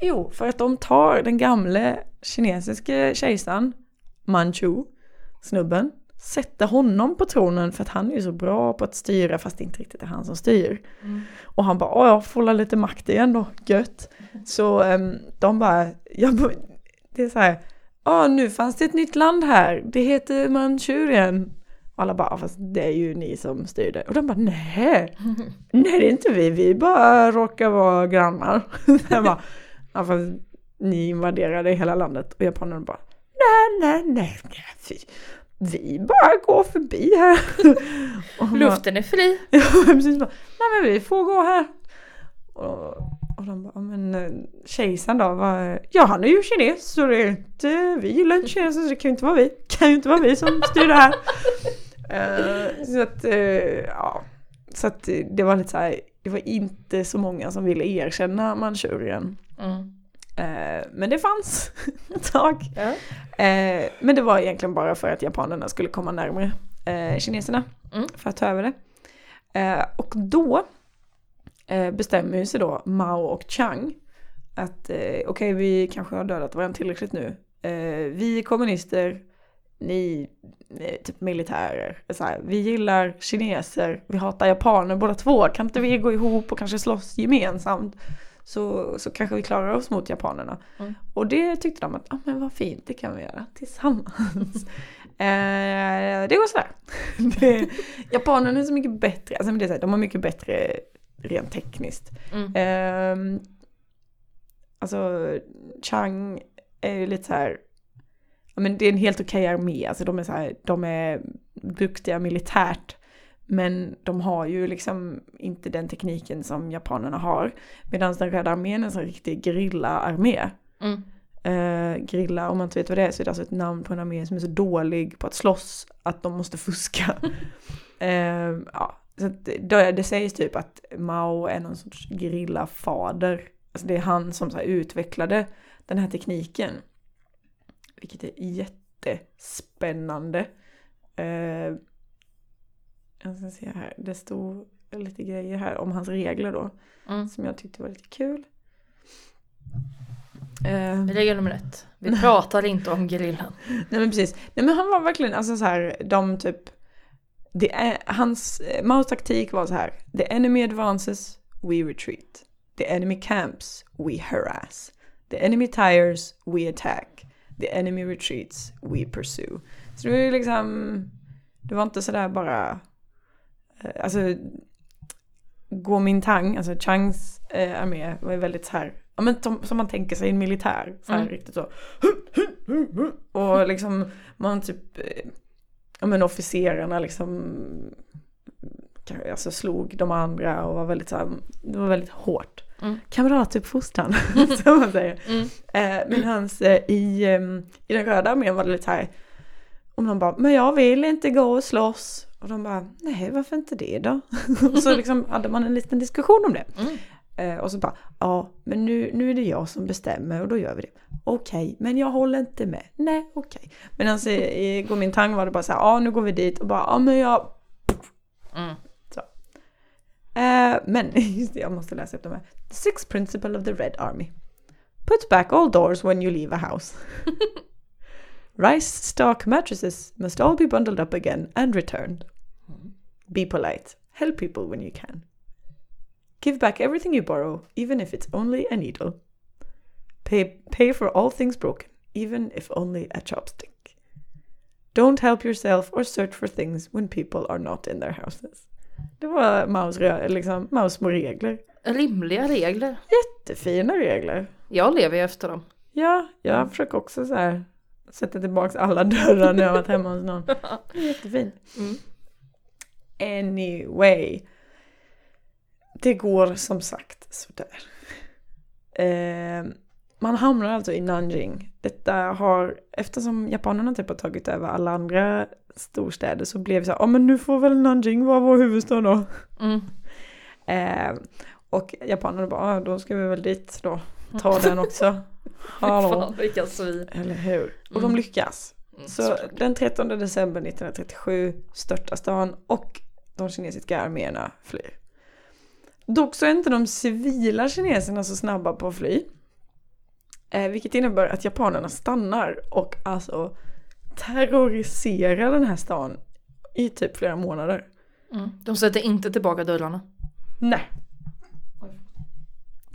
Jo, för att de tar den gamle kinesiske kejsaren Manchu, snubben, sätter honom på tronen för att han är ju så bra på att styra fast det inte riktigt är han som styr. Mm. Och han bara, "Åh, jag får lite makt igen då, gött. Så ehm, de bara, jag, det är så här, Ja, nu fanns det ett nytt land här. Det heter Manchurien. Och alla bara, fast det är ju ni som styr det. Och de bara, nej, nej det är inte vi, vi bara råkar vara grannar. Jag bara, ja, fast ni invaderade hela landet. Och japanerna bara, nej, nej, nej, nej, vi, vi bara går förbi här. Bara, Luften är fri. Ja, precis. Bara, Nej men vi får gå här. Och, och de bara, "Ja, men eh, kejsaren då? Var, ja han är ju kines så det är inte, vi gillar inte kineser så det kan ju inte vara vi. kan ju inte vara vi som styr det här. Eh, så att, eh, ja. Så att det var lite så här, det var inte så många som ville erkänna Manchurien. Mm. Men det fanns ett tag. Ja. Men det var egentligen bara för att japanerna skulle komma närmare kineserna Mm. för att ta över det. Och då bestämmer ju sig då Mao och Chiang att eh, okej vi kanske har dödat varandra tillräckligt nu. Eh, vi kommunister, ni är typ militärer. Så här, vi gillar kineser, vi hatar japaner båda två. Kan inte vi gå ihop och kanske slåss gemensamt? Så, så kanske vi klarar oss mot japanerna. Mm. Och det tyckte de att, ja ah, men vad fint, det kan vi göra tillsammans. eh, det går sådär. det, japanerna är så mycket bättre, alltså det är så här, de har mycket bättre rent tekniskt. Mm. Ehm, alltså Chang är ju lite så här, men det är en helt okej armé, alltså de är så här, de är duktiga militärt. Men de har ju liksom inte den tekniken som japanerna har. Medan den röda armén är en riktig grilla-armé. Mm. Eh, grilla, om man inte vet vad det är så är det alltså ett namn på en armé som är så dålig på att slåss att de måste fuska. Eh, ja, så att det, sägs typ att Mao är någon sorts gerillafader. Alltså det är han som så utvecklade den här tekniken. Vilket är jättespännande. Eh, jag ska se här, det stod lite grejer här om hans regler då. Mm. Som jag tyckte var lite kul. Eh, Regel nummer ett. Vi pratar inte om gerillan. Nej men precis. Nej men han var verkligen, alltså så här, de typ, är, hans, eh, Maos taktik var så här, the enemy advances, we retreat. The enemy camps, we harass. The enemy tires, we attack. The enemy retreats, we pursue. Så det var ju liksom, det var inte sådär bara, eh, alltså, Kuomintang, alltså Changs eh, armé var ju väldigt så här, ja men som, som man tänker sig en militär, så här Mm. riktigt så. Och liksom man typ, eh, ja men officerarna liksom, kanske, alltså slog de andra och var väldigt så här, det var väldigt hårt. Mm. Kamratuppfostran, som man säger. Mm. Eh, men hans, eh, i, eh, i den röda armén var det lite så här, och man bara, men jag vill inte gå och slåss. Och de bara, nej varför inte det då? och så liksom hade man en liten diskussion om det. Mm. Eh, och så bara, ja men nu, nu är det jag som bestämmer och då gör vi det. Okej, men jag håller inte med. Nej, okej. Men alltså i Kuomintang var det bara så här, ja nu går vi dit och bara, ja men jag... Mm. Eh, men just det, jag måste läsa upp de här. The sixth principle of the Red Army. Put back all doors when you leave a house. Rice stock mattresses must all be bundled up again and returned. Be polite. Help people when you can. Give back everything you borrow, even if it's only a needle. Pay, pay for all things broken, even if only a chopstick. Don't help yourself or search for things when people are not in their houses. Det var Maus, liksom, Maus små regler. Rimliga regler. Jättefina regler. Jag lever ju efter dem. Ja, jag försöker också så här sätta tillbaka alla dörrar när jag varit hemma hos någon. Jättefint. Mm. Anyway. Det går som sagt sådär. Eh, man hamnar alltså i Nanjing. Detta har, eftersom japanerna typ har tagit över alla andra storstäder så blev det så ja men nu får väl Nanjing vara vår huvudstad då. Mm. Eh, och japanerna bara, ja, då ska vi väl dit då. Ta den också. Hallå. Fan vilka svin. Eller hur? Och de Mm. lyckas. Så den 13 december 1937 störtar stan och de kinesiska arméerna flyr. Dock så är inte de civila kineserna så snabba på att fly. Eh, vilket innebär att japanerna stannar och alltså terroriserar den här stan i typ flera månader. Mm. De sätter inte tillbaka dörrarna. Nej.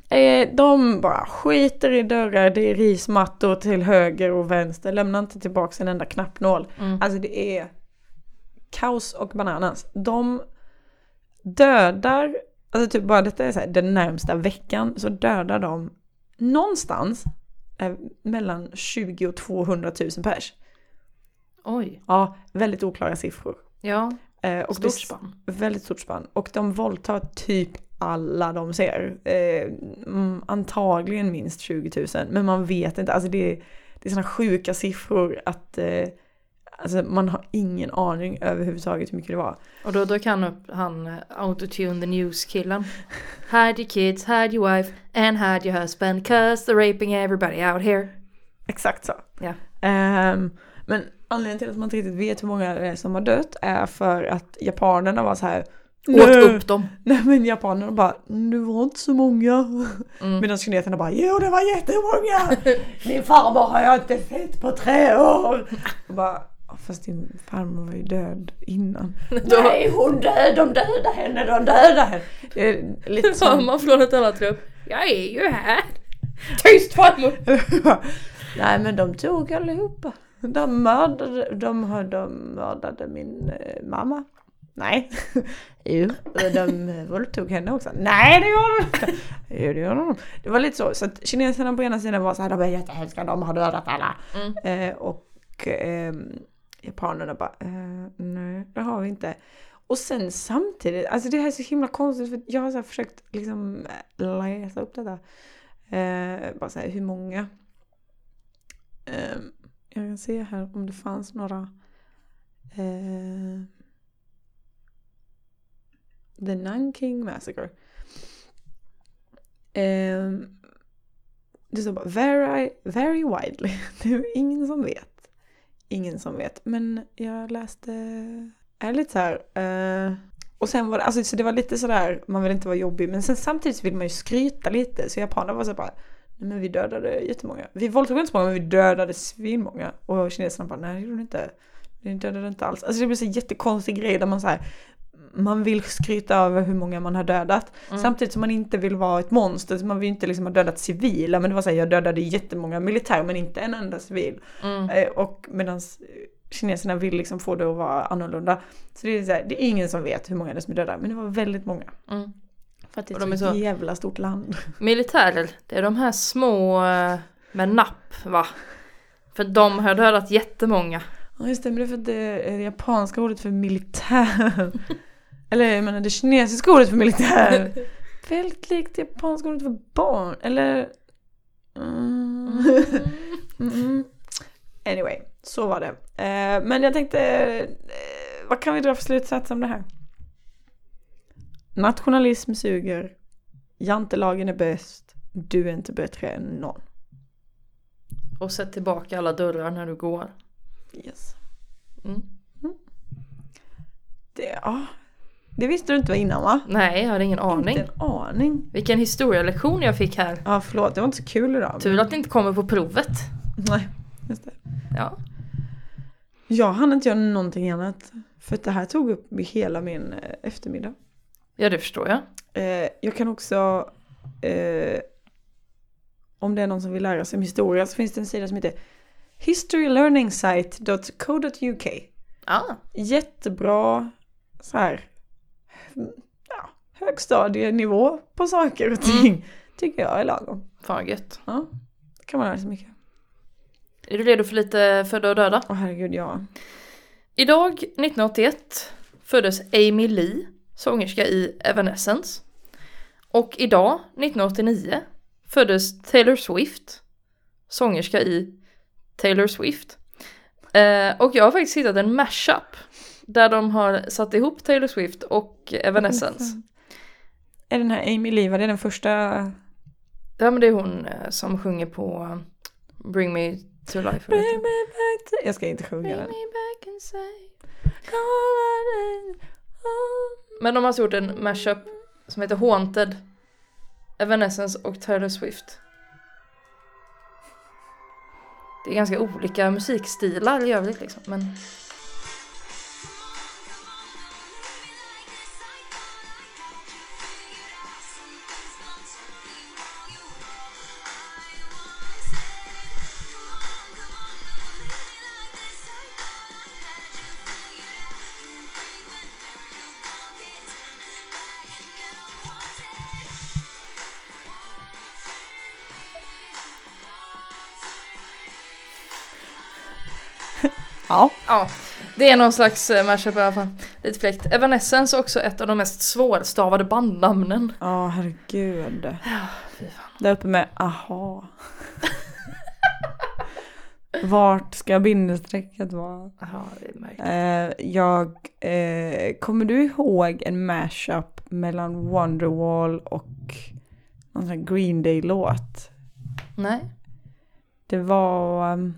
Eh, de bara skiter i dörrar, det är rismattor till höger och vänster, lämnar inte tillbaka en enda knappnål. Mm. Alltså det är kaos och bananas. De dödar, alltså typ bara detta är så här, den närmsta veckan så dödar de någonstans eh, mellan 20 och 200 000 pers. Oj. Ja, väldigt oklara siffror. Ja, Eh, och stort spann. Väldigt stort spann. Och de våldtar typ alla de ser. Eh, mm, antagligen minst 20 000. Men man vet inte. Alltså det, är- det är sådana sjuka siffror att eh, alltså man har ingen aning överhuvudtaget hur mycket det var. Och då dök han upp, han eh, autotune the news-killen. Hide your kids, hide your wife and hide your husband cause they're raping everybody out here. Exakt så. Ja. Ehm, men anledningen till att man inte riktigt vet hur många det är som har dött är för att japanerna var så här. Åt upp dem. Nej men japanerna bara, det var inte så många. Mm. Medan kineserna bara, jo det var jättemånga! Min farmor har jag inte sett på tre år! Och bara, "Ja, fast din farmor var ju död innan. Då- Nej hon död, de dödade henne, de dödade henne! Det är lite som... man från ett annat rum. Jag är ju här. Tyst farmor! Nej men de tog allihopa. De mördade, de, har- de mördade min eh, mamma. Nej. jo, de våldtog henne också. Nej det gjorde de inte. Jo det gjorde de. Det var lite så. Så att kineserna på ena sidan var så här, de är jättehemska, de har dödat alla. Mm. Eh, och eh, japanerna bara, eh, nej det har vi inte. Och sen samtidigt, alltså det här är så himla konstigt för jag har så här försökt liksom eh, läsa upp detta. Eh, bara så här, hur många. Eh, jag kan se här om det fanns några. Eh, The Nanking Massacre. Eh, det står bara very, very widely. Det är ingen som vet. Ingen som vet. Men jag läste, är lite så här. Eh, och sen var det, alltså så det var lite sådär, man vill inte vara jobbig. Men sen samtidigt så vill man ju skryta lite. Så japanerna var så bara, nej men vi dödade jättemånga. Vi våldtog inte så många men vi dödade svinmånga. Och kineserna bara, nej det gjorde ni inte. Ni dödade inte alls. Alltså det blir så jättekonstig grej där man så här, man vill skryta över hur många man har dödat. Mm. Samtidigt som man inte vill vara ett monster. Så man vill inte liksom ha dödat civila. Men det var så här, jag dödade jättemånga militärer men inte en enda civil. Mm. Eh, och medan kineserna vill liksom få det att vara annorlunda. Så det är, så här, det är ingen som vet hur många det är som är döda. Men det var väldigt många. Mm. För att det är, de är ett så- jävla stort land. Militärer, det är de här små eh, med napp va? För de har dödat jättemånga. Ja just det, men det är för att det är det japanska ordet för militär. Eller jag menar det kinesiska ordet för militär. Väldigt likt japanska ordet för barn. Eller... Mm. Mm. Anyway, så var det. Eh, men jag tänkte, eh, vad kan vi dra för slutsats om det här? Nationalism suger. Jantelagen är bäst. Du är inte bättre än någon. Och sätt tillbaka alla dörrar när du går. Yes. Mm. Det, ja, det visste du inte var innan va? Nej, jag hade ingen aning. Inte en aning. Vilken historielektion jag fick här. Ja förlåt, det var inte så kul idag. Tur att det inte kommer på provet. Nej, just det. Ja. Jag hann inte göra någonting annat. För att det här tog upp hela min eh, eftermiddag. ja, det förstår jag. Eh, jag kan också, eh, om det är någon som vill lära sig om historia så finns det en sida som heter historylearningssite.co.uk. Ah, Jättebra så här, ja, högstadienivå på saker och ting. Tycker jag är lagom. fan gött. Ja, det kan man lära sig mycket. Är du redo för lite födda och döda? Åh herregud, ja. Idag 1981 föddes Amy Lee, sångerska i Evanescence. Och idag 1989 föddes Taylor Swift, sångerska i Taylor Swift. Eh, och jag har faktiskt hittat en mashup där de har satt ihop Taylor Swift och Evanescence. Är den här Amy Lee, var det den första? Ja men det är hon eh, som sjunger på eh, Bring Me To Life. Bring me back to... Jag ska inte sjunga Bring den. me back and say on Men de har alltså gjort en mashup som heter Haunted, Evanescence och Taylor Swift. Det är ganska olika musikstilar i övrigt liksom, men Ja. Ja, det är någon slags eh, mashup i alla fall. Lite fläkt. Evanescence är också ett av de mest svårstavade bandnamnen. Ja, herregud. fy fan. Där uppe med aha. Vart ska bindestrecket vara? Jaha, det är. Eh, jag, eh, kommer du ihåg en mashup mellan Wonderwall och någon sån Green Day-låt? Nej. Det var, um,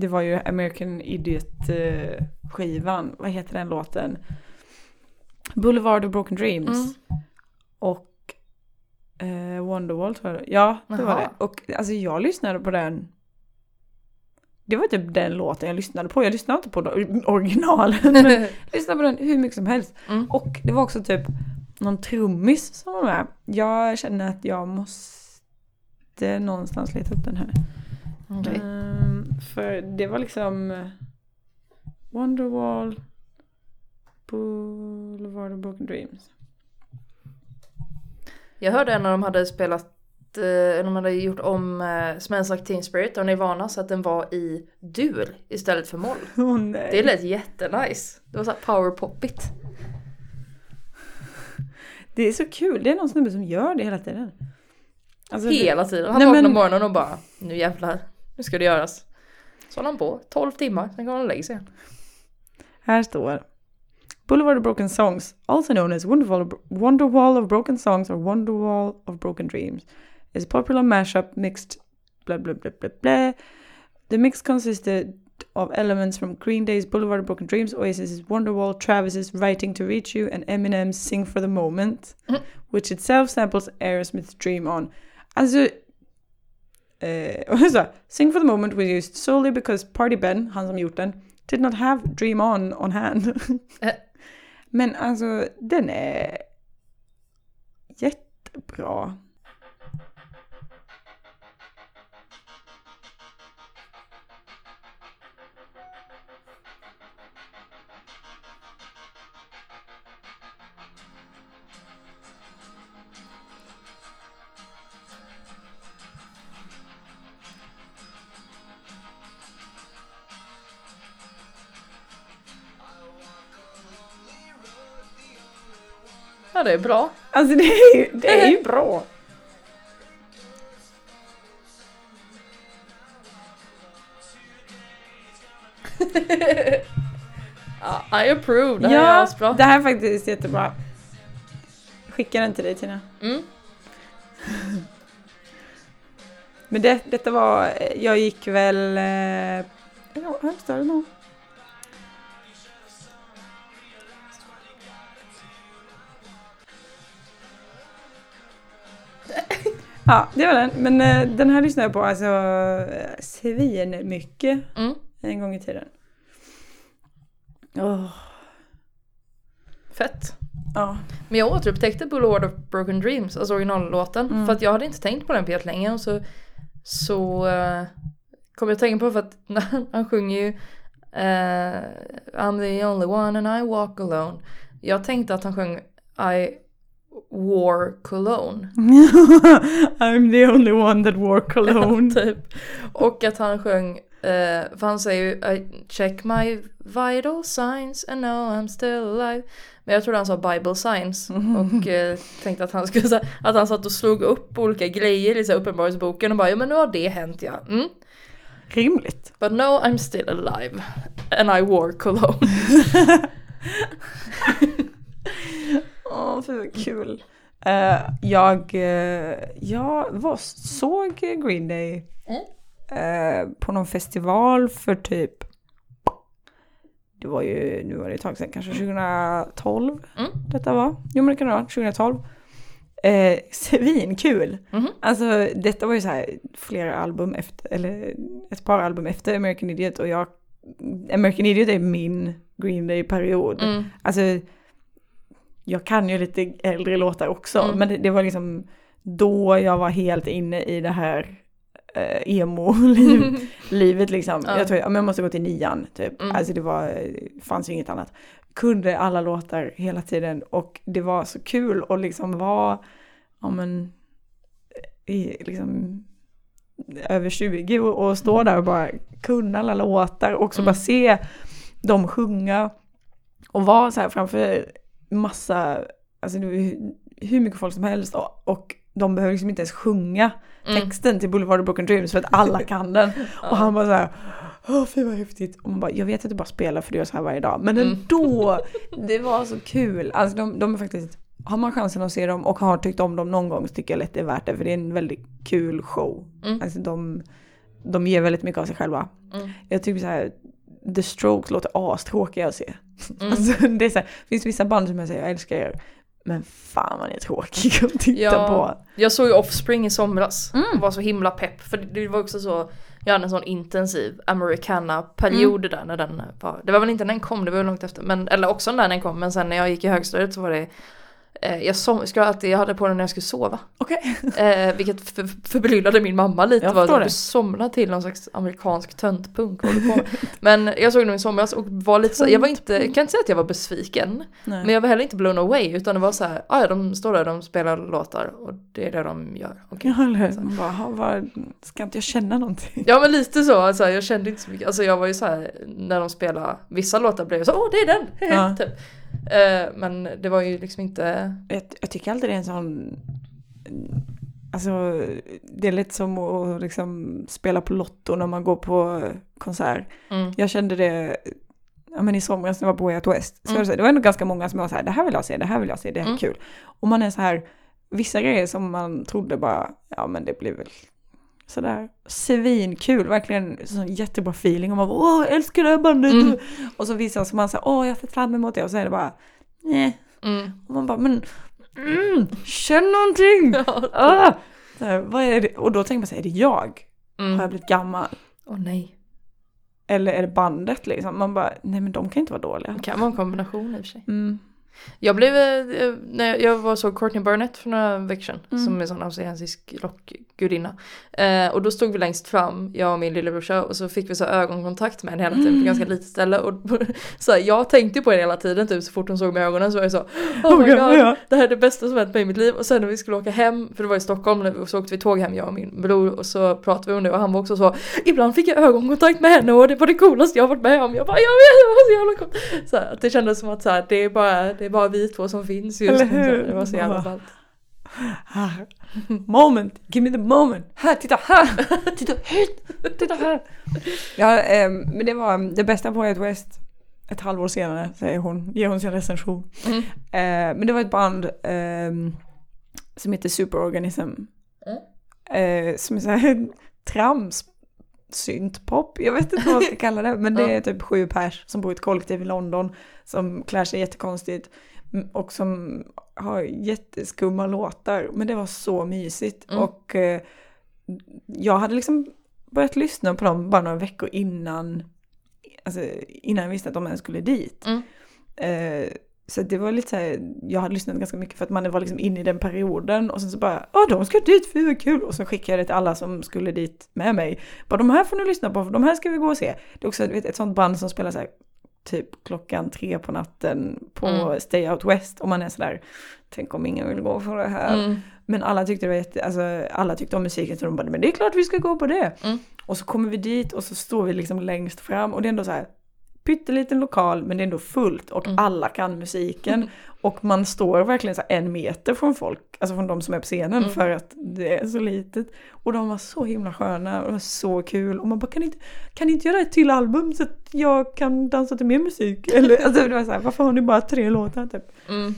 det var ju American Idiot-skivan. Vad heter den låten? Boulevard of Broken Dreams. Mm. Och eh, Wonderwall tror jag. Ja, det var Jaha. det. Och alltså jag lyssnade på den. Det var typ den låten jag lyssnade på. Jag lyssnade inte på originalen. Men jag lyssnade på den hur mycket som helst. Mm. Och det var också typ någon trummis som var med. Jag känner att jag måste någonstans leta upp den här. Okej. Ehm, för det var liksom eh, Wonderwall, Boulevard of Broken Dreams. Jag hörde när de hade spelat, eh, de hade gjort om eh, Smells Like Teen Spirit och Nirvana så att den var i dur istället för moll. Nej. Det lät jättenice. Det var såhär powerpoppigt. Det är så kul, det är någon snubbe som gör det hela tiden. Alltså, Hela tiden. Han men- på morgonen och bara nu jävlar, nu ska det göras. Så höll han på 12 timmar, sen kom han och lägger sig igen. Här står Boulevard of Broken Songs, also known as Wonderwall of, Wonderwall of Broken Songs or Wonderwall of Broken Dreams, is a popular mashup mixed blah blah blah blah blah. The mix consisted of elements from Green Day's Boulevard of Broken Dreams, Oasis's Wonderwall, Travis's Writing to Reach You, and Eminem's Sing for the Moment, Mm. which itself samples Aerosmith's Dream On. Alltså, eh, och så, Sing for the Moment was used solely because Party Ben, han som gjort den, did not have Dream On on hand. Eh. Men alltså, den är jättebra. Ja det är bra. Alltså det är ju, det är ju bra. Ja, I approve, det här är Ja, asbra. det här är faktiskt jättebra. Skicka den till dig Tina. Mm. Men det, detta var, jag gick väl, eh, högstadiet nog. Ja, det var den. Men eh, den här lyssnade jag på alltså eh, svin mycket Mm. en gång i tiden. Åh, Fett. ja. Men jag återupptäckte Boulevard of Broken Dreams, alltså originallåten. Mm. För att jag hade inte tänkt på den på länge och så, så uh, kom jag att tänka på för att när han sjunger ju eh, I'm the only one and I walk alone. Jag tänkte att han sjöng I wore cologne. I'm the only one that wore cologne. typ. Och att han sjöng, eh, för han säger ju I check my vital signs and know I'm still alive. Men jag trodde han sa Bible signs och eh, tänkte att han skulle säga att han satt och slog upp olika grejer i uppenbarelseboken och bara ja men nu har det hänt ja. Mm. Rimligt. But no I'm still alive and I wore cologne. Åh, fy vad kul. Eh, jag, uh, jag var, såg Green Day eh, på någon festival för typ, det var ju, nu var det ett tag sedan, kanske 2012 Mm. detta var. Jo men det kan det vara, 2012. Eh, svinkul. Mhm. Alltså detta var ju så här flera album efter, eller ett par album efter American Idiot och jag, American Idiot är min Green Day-period. Mm. Alltså, jag kan ju lite äldre låtar också, Mm. men det, det var liksom då jag var helt inne i det här eh, emo-livet liksom. Ja. Jag tror jag, men jag måste gå till nian typ. Mm. Alltså det var, fanns ju inget annat. Kunde alla låtar hela tiden och det var så kul att liksom vara, ja men, i, liksom, över 20 och, och stå där och bara kunna alla låtar och också Mm. bara se dem sjunga och vara så här framför massa, alltså det var hur mycket folk som helst och, de behöver liksom inte ens sjunga Mm. texten till Boulevard of Broken Dreams för att alla kan den. Och han bara så här, åh fy vad häftigt. Och man bara, jag vet att du bara spelar för du gör så här varje dag. Men Mm. ändå, det var så kul. Alltså de, de är faktiskt, har man chansen att se dem och har tyckt om dem någon gång så tycker jag lätt det är värt det. För det är en väldigt kul show. Mm. Alltså de, de ger väldigt mycket av sig själva. Mm. Jag tycker så här, The Strokes låter astråkiga att se. Mm. Alltså, det är så här, finns vissa band som jag säger, jag älskar er. Men fan vad ni är tråkiga att titta Ja. på. Jag såg ju Offspring i somras Mm. och var så himla pepp för det var också så Jag hade en sån intensiv Americana-period Mm. där när den var Det var väl inte när den kom, det var långt efter men Eller också när den kom men sen när jag gick i högstadiet så var det jag, som, skulle alltid, jag hade på den när jag skulle sova. Okej. Eh, vilket för, förbryllade min mamma lite. Jag var du somnade till någon slags amerikansk töntpunk. Men jag såg den i somras och var lite så, jag var inte, jag kan inte säga att jag var besviken. Nej. Men jag var heller inte blown away utan det var så här, ah, ja de står där, de spelar låtar och det är det de gör. Okej. Ja, eller hur? Bara, "Ha, vad, ska inte jag känna någonting? Ja men lite så, alltså, jag kände inte så mycket, alltså jag var ju så här när de spelade vissa låtar blev jag så åh det är den! Ja. typ. Eh, men det var ju liksom inte, Jag, jag tycker alltid det är en sån... Alltså, det är lite som att liksom spela på Lotto när man går på konsert. mm, Jag kände det ja, men i somras när jag var på Way Out West. Så Mm. det var ändå ganska många som var så här, det här vill jag se, det här vill jag se, det här är Mm. kul. Och man är så här, vissa grejer som man trodde bara, ja men det blir väl sådär svinkul, verkligen sån jättebra feeling. Och man bara, åh jag älskar det här bandet. Mm. Och så vissa som man säger, åh jag ser fram emot det. Och så är det bara, nej. mm. Och man bara, men mm, känn någonting. Ja. Ah! Så här, vad är det? Och då tänker man sig, är det jag? Har jag Mm. blivit gammal? Åh nej, Eller är det bandet liksom? Man bara, nej men de kan inte vara dåliga. det kan vara en kombination i och för sig. Mm. Jag blev, eh, när jag, var så Courtney Burnett för några veckor sedan, Mm. som är sån australiensisk rockgudinna. Eh, och då stod vi längst fram, jag och min lillebrorsa, och så fick vi så ögonkontakt med henne hela tiden på ganska litet ställe. Och så här, jag tänkte på henne hela tiden, typ så fort hon såg mig i ögonen så var jag så Oh my Okej, god, ja. det här är det bästa som hänt mig i mitt liv. Och sen när vi skulle åka hem, för det var i Stockholm, så åkte vi tåg hem jag och min bror och så pratade vi om det och han var också så Ibland fick jag ögonkontakt med henne och det var det coolaste jag varit med om. Jag bara jag vet, det var så jävla coolt. Så här, det kändes som att så här, det, är bara, det är bara vi två som finns just nu. Det var så jävla ballt. Här. Moment, give me the moment. Här, titta här! Titta hit! Titta här! Ja, ehm, men det var det bästa på Out West. Ett halvår senare säger hon, ger hon sin recension. Mm. Eh, men det var ett band ehm, som heter Superorganism. Eh, som är så här trams syntpop. Jag vet inte vad man ska kalla det. Men det är typ sju pers som bor i ett kollektiv i London. Som klär sig jättekonstigt. Och som har jätteskumma låtar. Men det var så mysigt. Mm. Och eh, jag hade liksom börjat lyssna på dem bara några veckor innan. Alltså innan jag visste att de ens skulle dit. Mm. Eh, så det var lite så här, jag hade lyssnat ganska mycket för att man var liksom inne i den perioden och sen så bara, ja de ska dit, fy vad kul! Och så skickade jag det till alla som skulle dit med mig. Bara de här får ni lyssna på, för de här ska vi gå och se. Det är också vet, ett sånt band som spelar så här, typ klockan tre på natten på Mm. Stay Out West och man är sådär, tänk om ingen vill gå för det här. Mm. Men alla tyckte det var jätte, alltså alla tyckte om musiken så de bara, men det är klart vi ska gå på det. Mm. Och så kommer vi dit och så står vi liksom längst fram och det är ändå så här pytteliten lokal men det är ändå fullt och Mm. alla kan musiken. Och man står verkligen så en meter från folk, alltså från de som är på scenen Mm. för att det är så litet. Och de var så himla sköna och så kul och man bara kan inte, kan ni inte göra ett till album så att jag kan dansa till mer musik? Eller alltså det var så här, varför har ni bara tre låtar typ? Mm.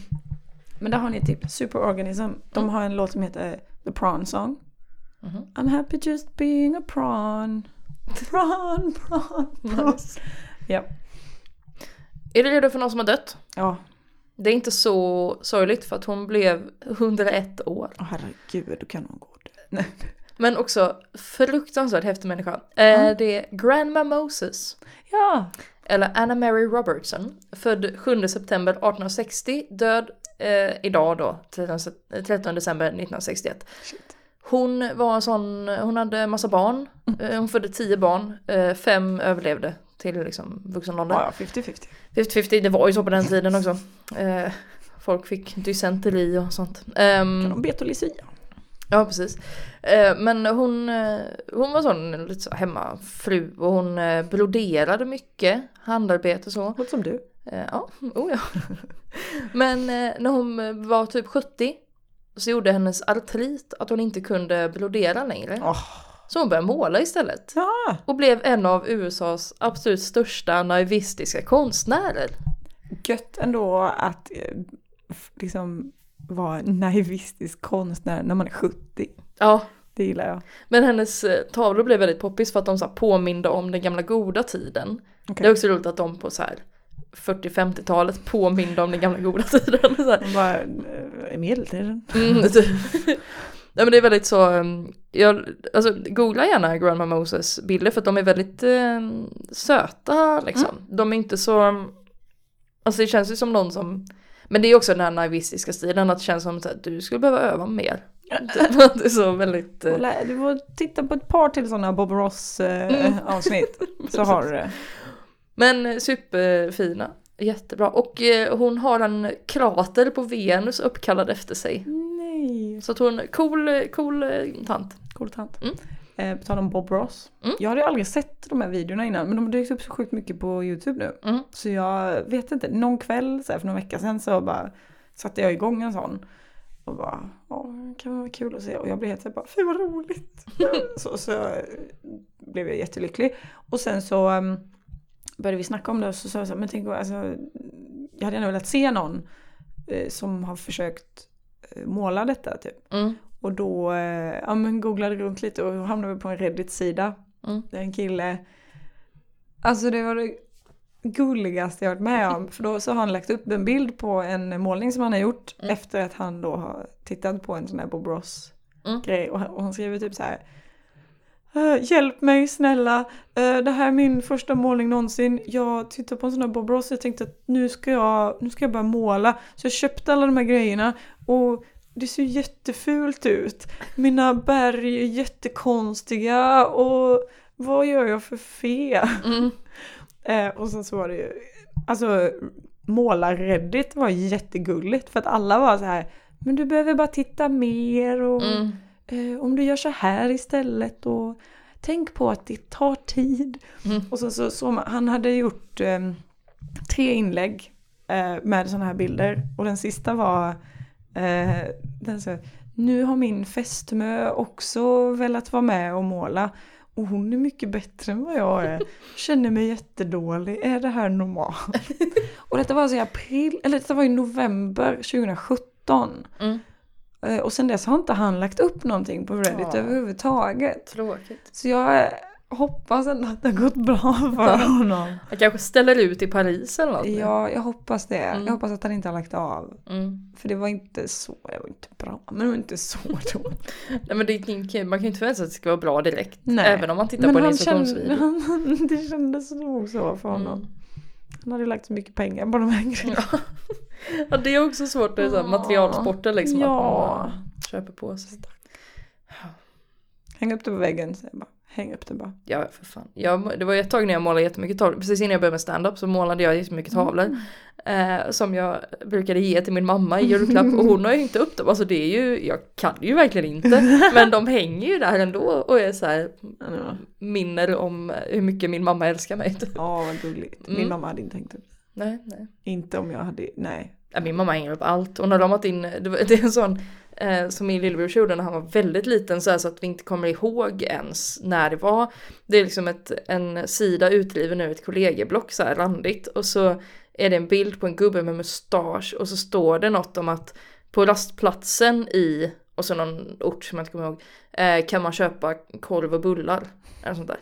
Men där har ni typ Superorganism. De har en låt som heter The Prawn Song. Mhm. I'm happy just being a prawn. Prawn, prawn, prawn. Ja. Är du redo för någon som har dött? Ja, Det är inte så sorgligt för att hon blev 101 år. Åh herregud, du kan nog gå det. Men också fruktansvärt häftig människa. Eh, Det är Grandma Moses. Ja. Eller Anna Mary Robertson. Född 7 september 1860. Död eh, idag då, 13, se- 13 december 1961. Shit. Hon var en sån, hon hade massa barn. Eh, hon födde 10 barn. Eh, fem överlevde till liksom vuxen ålder. Ja, 50-50. 50-50, det var ju så på den tiden också. Eh, folk fick dysenteri och sånt. Ehm, Kan de bet och Lucia? Ja precis. Eh, Men hon, eh, hon var sån lite så hemmafru och hon eh, broderade mycket, handarbete och så. Låter som du. Eh, Ja, oh ja. Men eh, när hon var typ 70 så gjorde hennes artrit att hon inte kunde brodera längre. Åh. Så hon började måla istället. Ja, Och blev en av USAs absolut största naivistiska konstnärer. gött ändå att eh, liksom vara naivistisk konstnär när man är 70. Ja, Det gillar jag. men hennes eh, tavlor blev väldigt poppis för att de så påminde om den gamla goda tiden. Okej. Det är också roligt att de på så här 40-50-talet påminde om den gamla goda tiden. Så här. Bara, eh, medeltiden. Mm, typ. Nej men det är väldigt så, um, jag, alltså googla gärna Grandma Moses bilder för att de är väldigt eh, söta liksom. De är inte så, um, alltså det känns ju som någon som, men det är också den här naivistiska stilen att det känns som att du skulle behöva öva mer. Det är så väldigt, eh, Du får titta på ett par till sådana Bob Ross eh, Mm. avsnitt. Så har du det. men eh, superfina. Jättebra. Och hon har en krater på Venus uppkallad efter sig. Nej. Så att hon, cool, cool eh, tant. Cool tant. Mm. Eh, på tal om Bob Ross. Mm. Jag hade aldrig sett de här videorna innan men de har dykt upp så sjukt mycket på YouTube nu. Mm. Så jag vet inte, någon kväll så här, för några veckor sedan så bara satte jag igång en sån. Och bara, ja det kan vara kul att se. Och jag blev helt så här bara, fy vad roligt. så, så eh, blev jag jättelycklig. Och sen så um, började vi snacka om det och så sa jag så här, men tänk alltså, jag hade gärna velat se någon eh, som har försökt måla detta typ. Mm. Och då eh, ja, men googlade runt lite och hamnade vi på en Reddit-sida. Mm. Där en kille, alltså det var det gulligaste jag varit med om. För då så har han lagt upp en bild på en målning som han har gjort Mm. efter att han då har tittat på en sån här Bob Ross Mm. grej. Och han, och han skriver typ så här. "Eh, Hjälp mig snälla, Eh, det här är min första målning någonsin. Jag tittade på en sån här Bob Ross och jag tänkte att nu ska jag, nu ska jag börja måla. Så jag köpte alla de här grejerna och det ser jättefult ut. Mina berg är jättekonstiga och vad gör jag för fel? Mm. Eh, och sen så var det ju, alltså målar-reddit var jättegulligt för att alla var så här, men du behöver bara titta mer och Mm. Eh, om du gör så här istället och tänk på att det tar tid. Mm. Och så, så, så han hade gjort eh, tre inlägg eh, med sådana här bilder och den sista var eh, den så, nu har min fästmö också velat vara med och måla och hon är mycket bättre än vad jag är. Känner mig jättedålig. Är det här normalt? och detta var alltså i april, eller detta var i november 2017. Mm. Eh, Och sen dess har inte han lagt upp någonting på Reddit Ja. överhuvudtaget. Tråkigt. Så jag eh, hoppas ändå att det har gått bra för honom. Jag kanske ställer ut i Paris eller något. nu. Ja, jag hoppas det. Mm. Jag hoppas att han inte har lagt av. Mm. För det var inte så, det var inte bra, men det var inte så dåligt. Nej men det är man kan ju inte förvänta sig att det ska vara bra direkt. Nej. Även om man tittar Men på en han instruktionsvideo. han, det kändes nog så för honom. Mm. Han hade ju lagt så mycket pengar på de här grejerna. Ja det är också svårt med materialsporter liksom. Ja. Att man köper på sig. Häng upp det på väggen, så jag bara. Häng upp det bara. Ja för fan. Jag, det var ett tag när jag målade jättemycket tavlor. Precis innan jag började med stand-up så målade jag jättemycket tavlor. Eh, som jag brukade ge till min mamma i julklapp. Och hon har ju inte upp dem. Alltså det är ju, jag kan ju verkligen inte. Men de hänger ju där ändå och är så här Ja, minner om hur mycket min mamma älskar mig. typ. Ja, vad gulligt. Min Mm. mamma hade inte hängt upp. Nej, nej. Inte om jag hade, nej. Ja, min mamma hänger upp allt. Hon har ramat in, det var- det är en sån eh, som min lillebror gjorde när han var väldigt liten så, här, så att vi inte kommer ihåg ens när det var. Det är liksom ett, en sida utdriven ur ett kollegieblock så här randigt och så är det en bild på en gubbe med mustasch och så står det något om att på rastplatsen i, och så någon ort som jag inte kommer ihåg, eh, kan man köpa korv och bullar. Eller sånt där.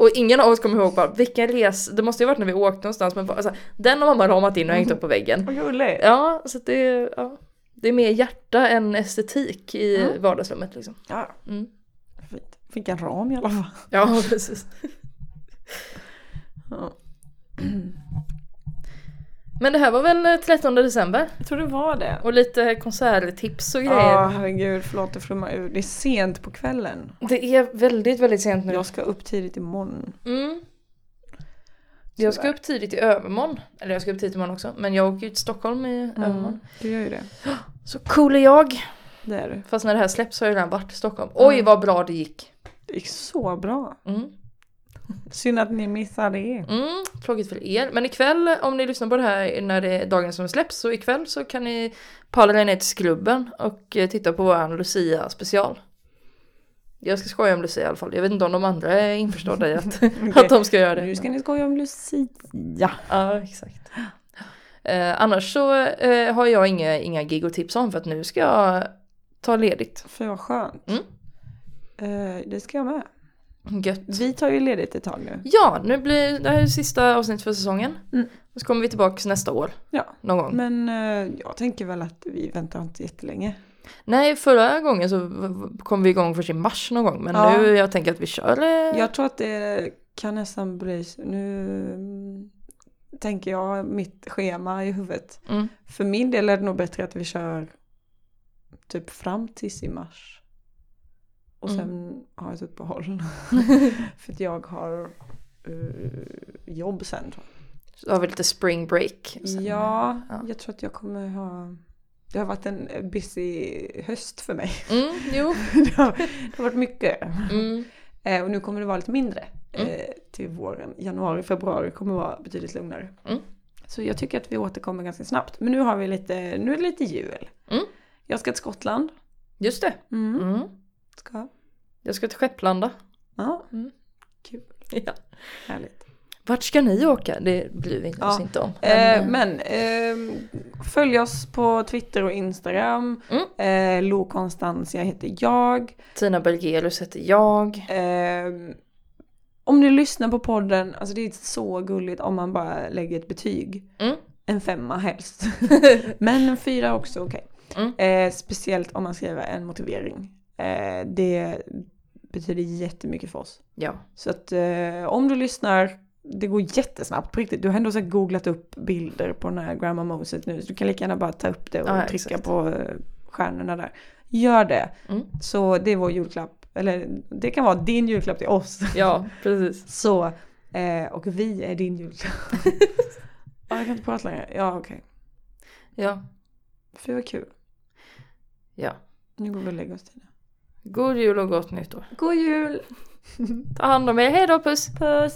Och ingen av oss kommer ihåg bara vilken res, det måste ju varit när vi åkte någonstans men bara, alltså, den har mamma ramat in och hängt upp på väggen. Vad gulligt. Ja, så det, är- ja, det är mer hjärta än estetik i Ja. vardagsrummet liksom. Ja, Mm. fint. Fick en ram i alla fall. Ja, precis. Ja. Men det här var väl eh, 13 december? Jag tror det var det. Och lite konserttips och grejer. Ja, herregud, förlåt det flummar ur. Det är sent på kvällen. Det är väldigt, väldigt sent nu. Jag ska upp tidigt imorgon. Mm. Jag ska upp tidigt i övermorgon. Eller jag ska upp tidigt imorgon också. Men jag åker ju till Stockholm i övermorgon. Mm, du gör ju det. Så cool är jag. Det är du. Fast när det här släpps har jag redan varit i Stockholm. Oj Mm. vad bra det gick. Det gick så bra. Mm. Synd att ni missade det. Mm, tråkigt för er. Men ikväll om ni lyssnar på det här när det är dagen som släpps så ikväll så kan ni palla er ner till Skrubben och eh, titta på våran Lucia special. Jag ska skoja om Lucia i alla fall. Jag vet inte om de andra är införstådda i att, att de ska göra det. Nu ska ni skoja om Lucia. Ja, exakt. Eh, annars så eh, har jag inga, inga gig att tipsa om för att nu ska jag ta ledigt. För vad skönt. Mm. Eh, det ska jag med. Gött. Vi tar ju ledigt ett tag nu. Ja, nu blir det här är sista avsnittet för säsongen. Mm. Och så kommer vi tillbaka nästa år. Ja. Någon gång. Men eh, jag tänker väl att vi väntar inte jättelänge. Nej, förra gången så kom vi igång först i mars någon gång. Men Ja. nu jag tänker att vi kör eh, Jag tror att det kan nästan bli Nu mm, tänker jag mitt schema i huvudet. Mm. För min del är det nog bättre att vi kör typ fram tills i mars. Och Mm. sen har jag ett uppehåll. För att jag har eh, jobb sen tror jag. Så har vi lite spring break. sen. Ja, ja. jag tror att jag kommer ha... Det har varit en busy höst för mig. Mm, jo. det, har, det har varit mycket. Mm. Eh, och nu kommer det vara lite mindre Mm. eh, till våren. Januari, februari kommer vara betydligt lugnare. Mm. Så jag tycker att vi återkommer ganska snabbt. Men nu har vi lite, nu är det lite jul. Mm. Jag ska till Skottland. Just det. Ska. Jag ska till Skepplanda. Ja, Mm. kul. Ja. Härligt. Vart ska ni åka? Det bryr vi oss Ja. inte om. Eh, men eh, följ oss på Twitter och Instagram. Mm. Eh, Lo Constantia heter jag. Tina Bergerus heter jag. Eh, om ni lyssnar på podden, alltså det är så gulligt om man bara lägger ett betyg. Mm. En femma helst. Men en fyra också okej. Mm. Eh, speciellt om man skriver en motivering. Eh, det betyder jättemycket för oss. Ja. Så att eh, om du lyssnar, det går jättesnabbt på riktigt. Du har ändå så googlat upp bilder på den här Grandma Moses nu. Så du kan lika gärna bara ta upp det och Ja, trycka exakt. på eh, stjärnorna där. Gör det. Mm. Så det är vår julklapp. Eller det kan vara din julklapp till oss. Ja, precis. Så, eh, och vi är din julklapp. ja, jag kan inte prata längre. Ja, okej. Ja. Fy vad kul. Ja. Nu går vi och lägger oss Tina. God jul och gott nytt år. God jul! Ta hand om er. Hej då, puss! Puss!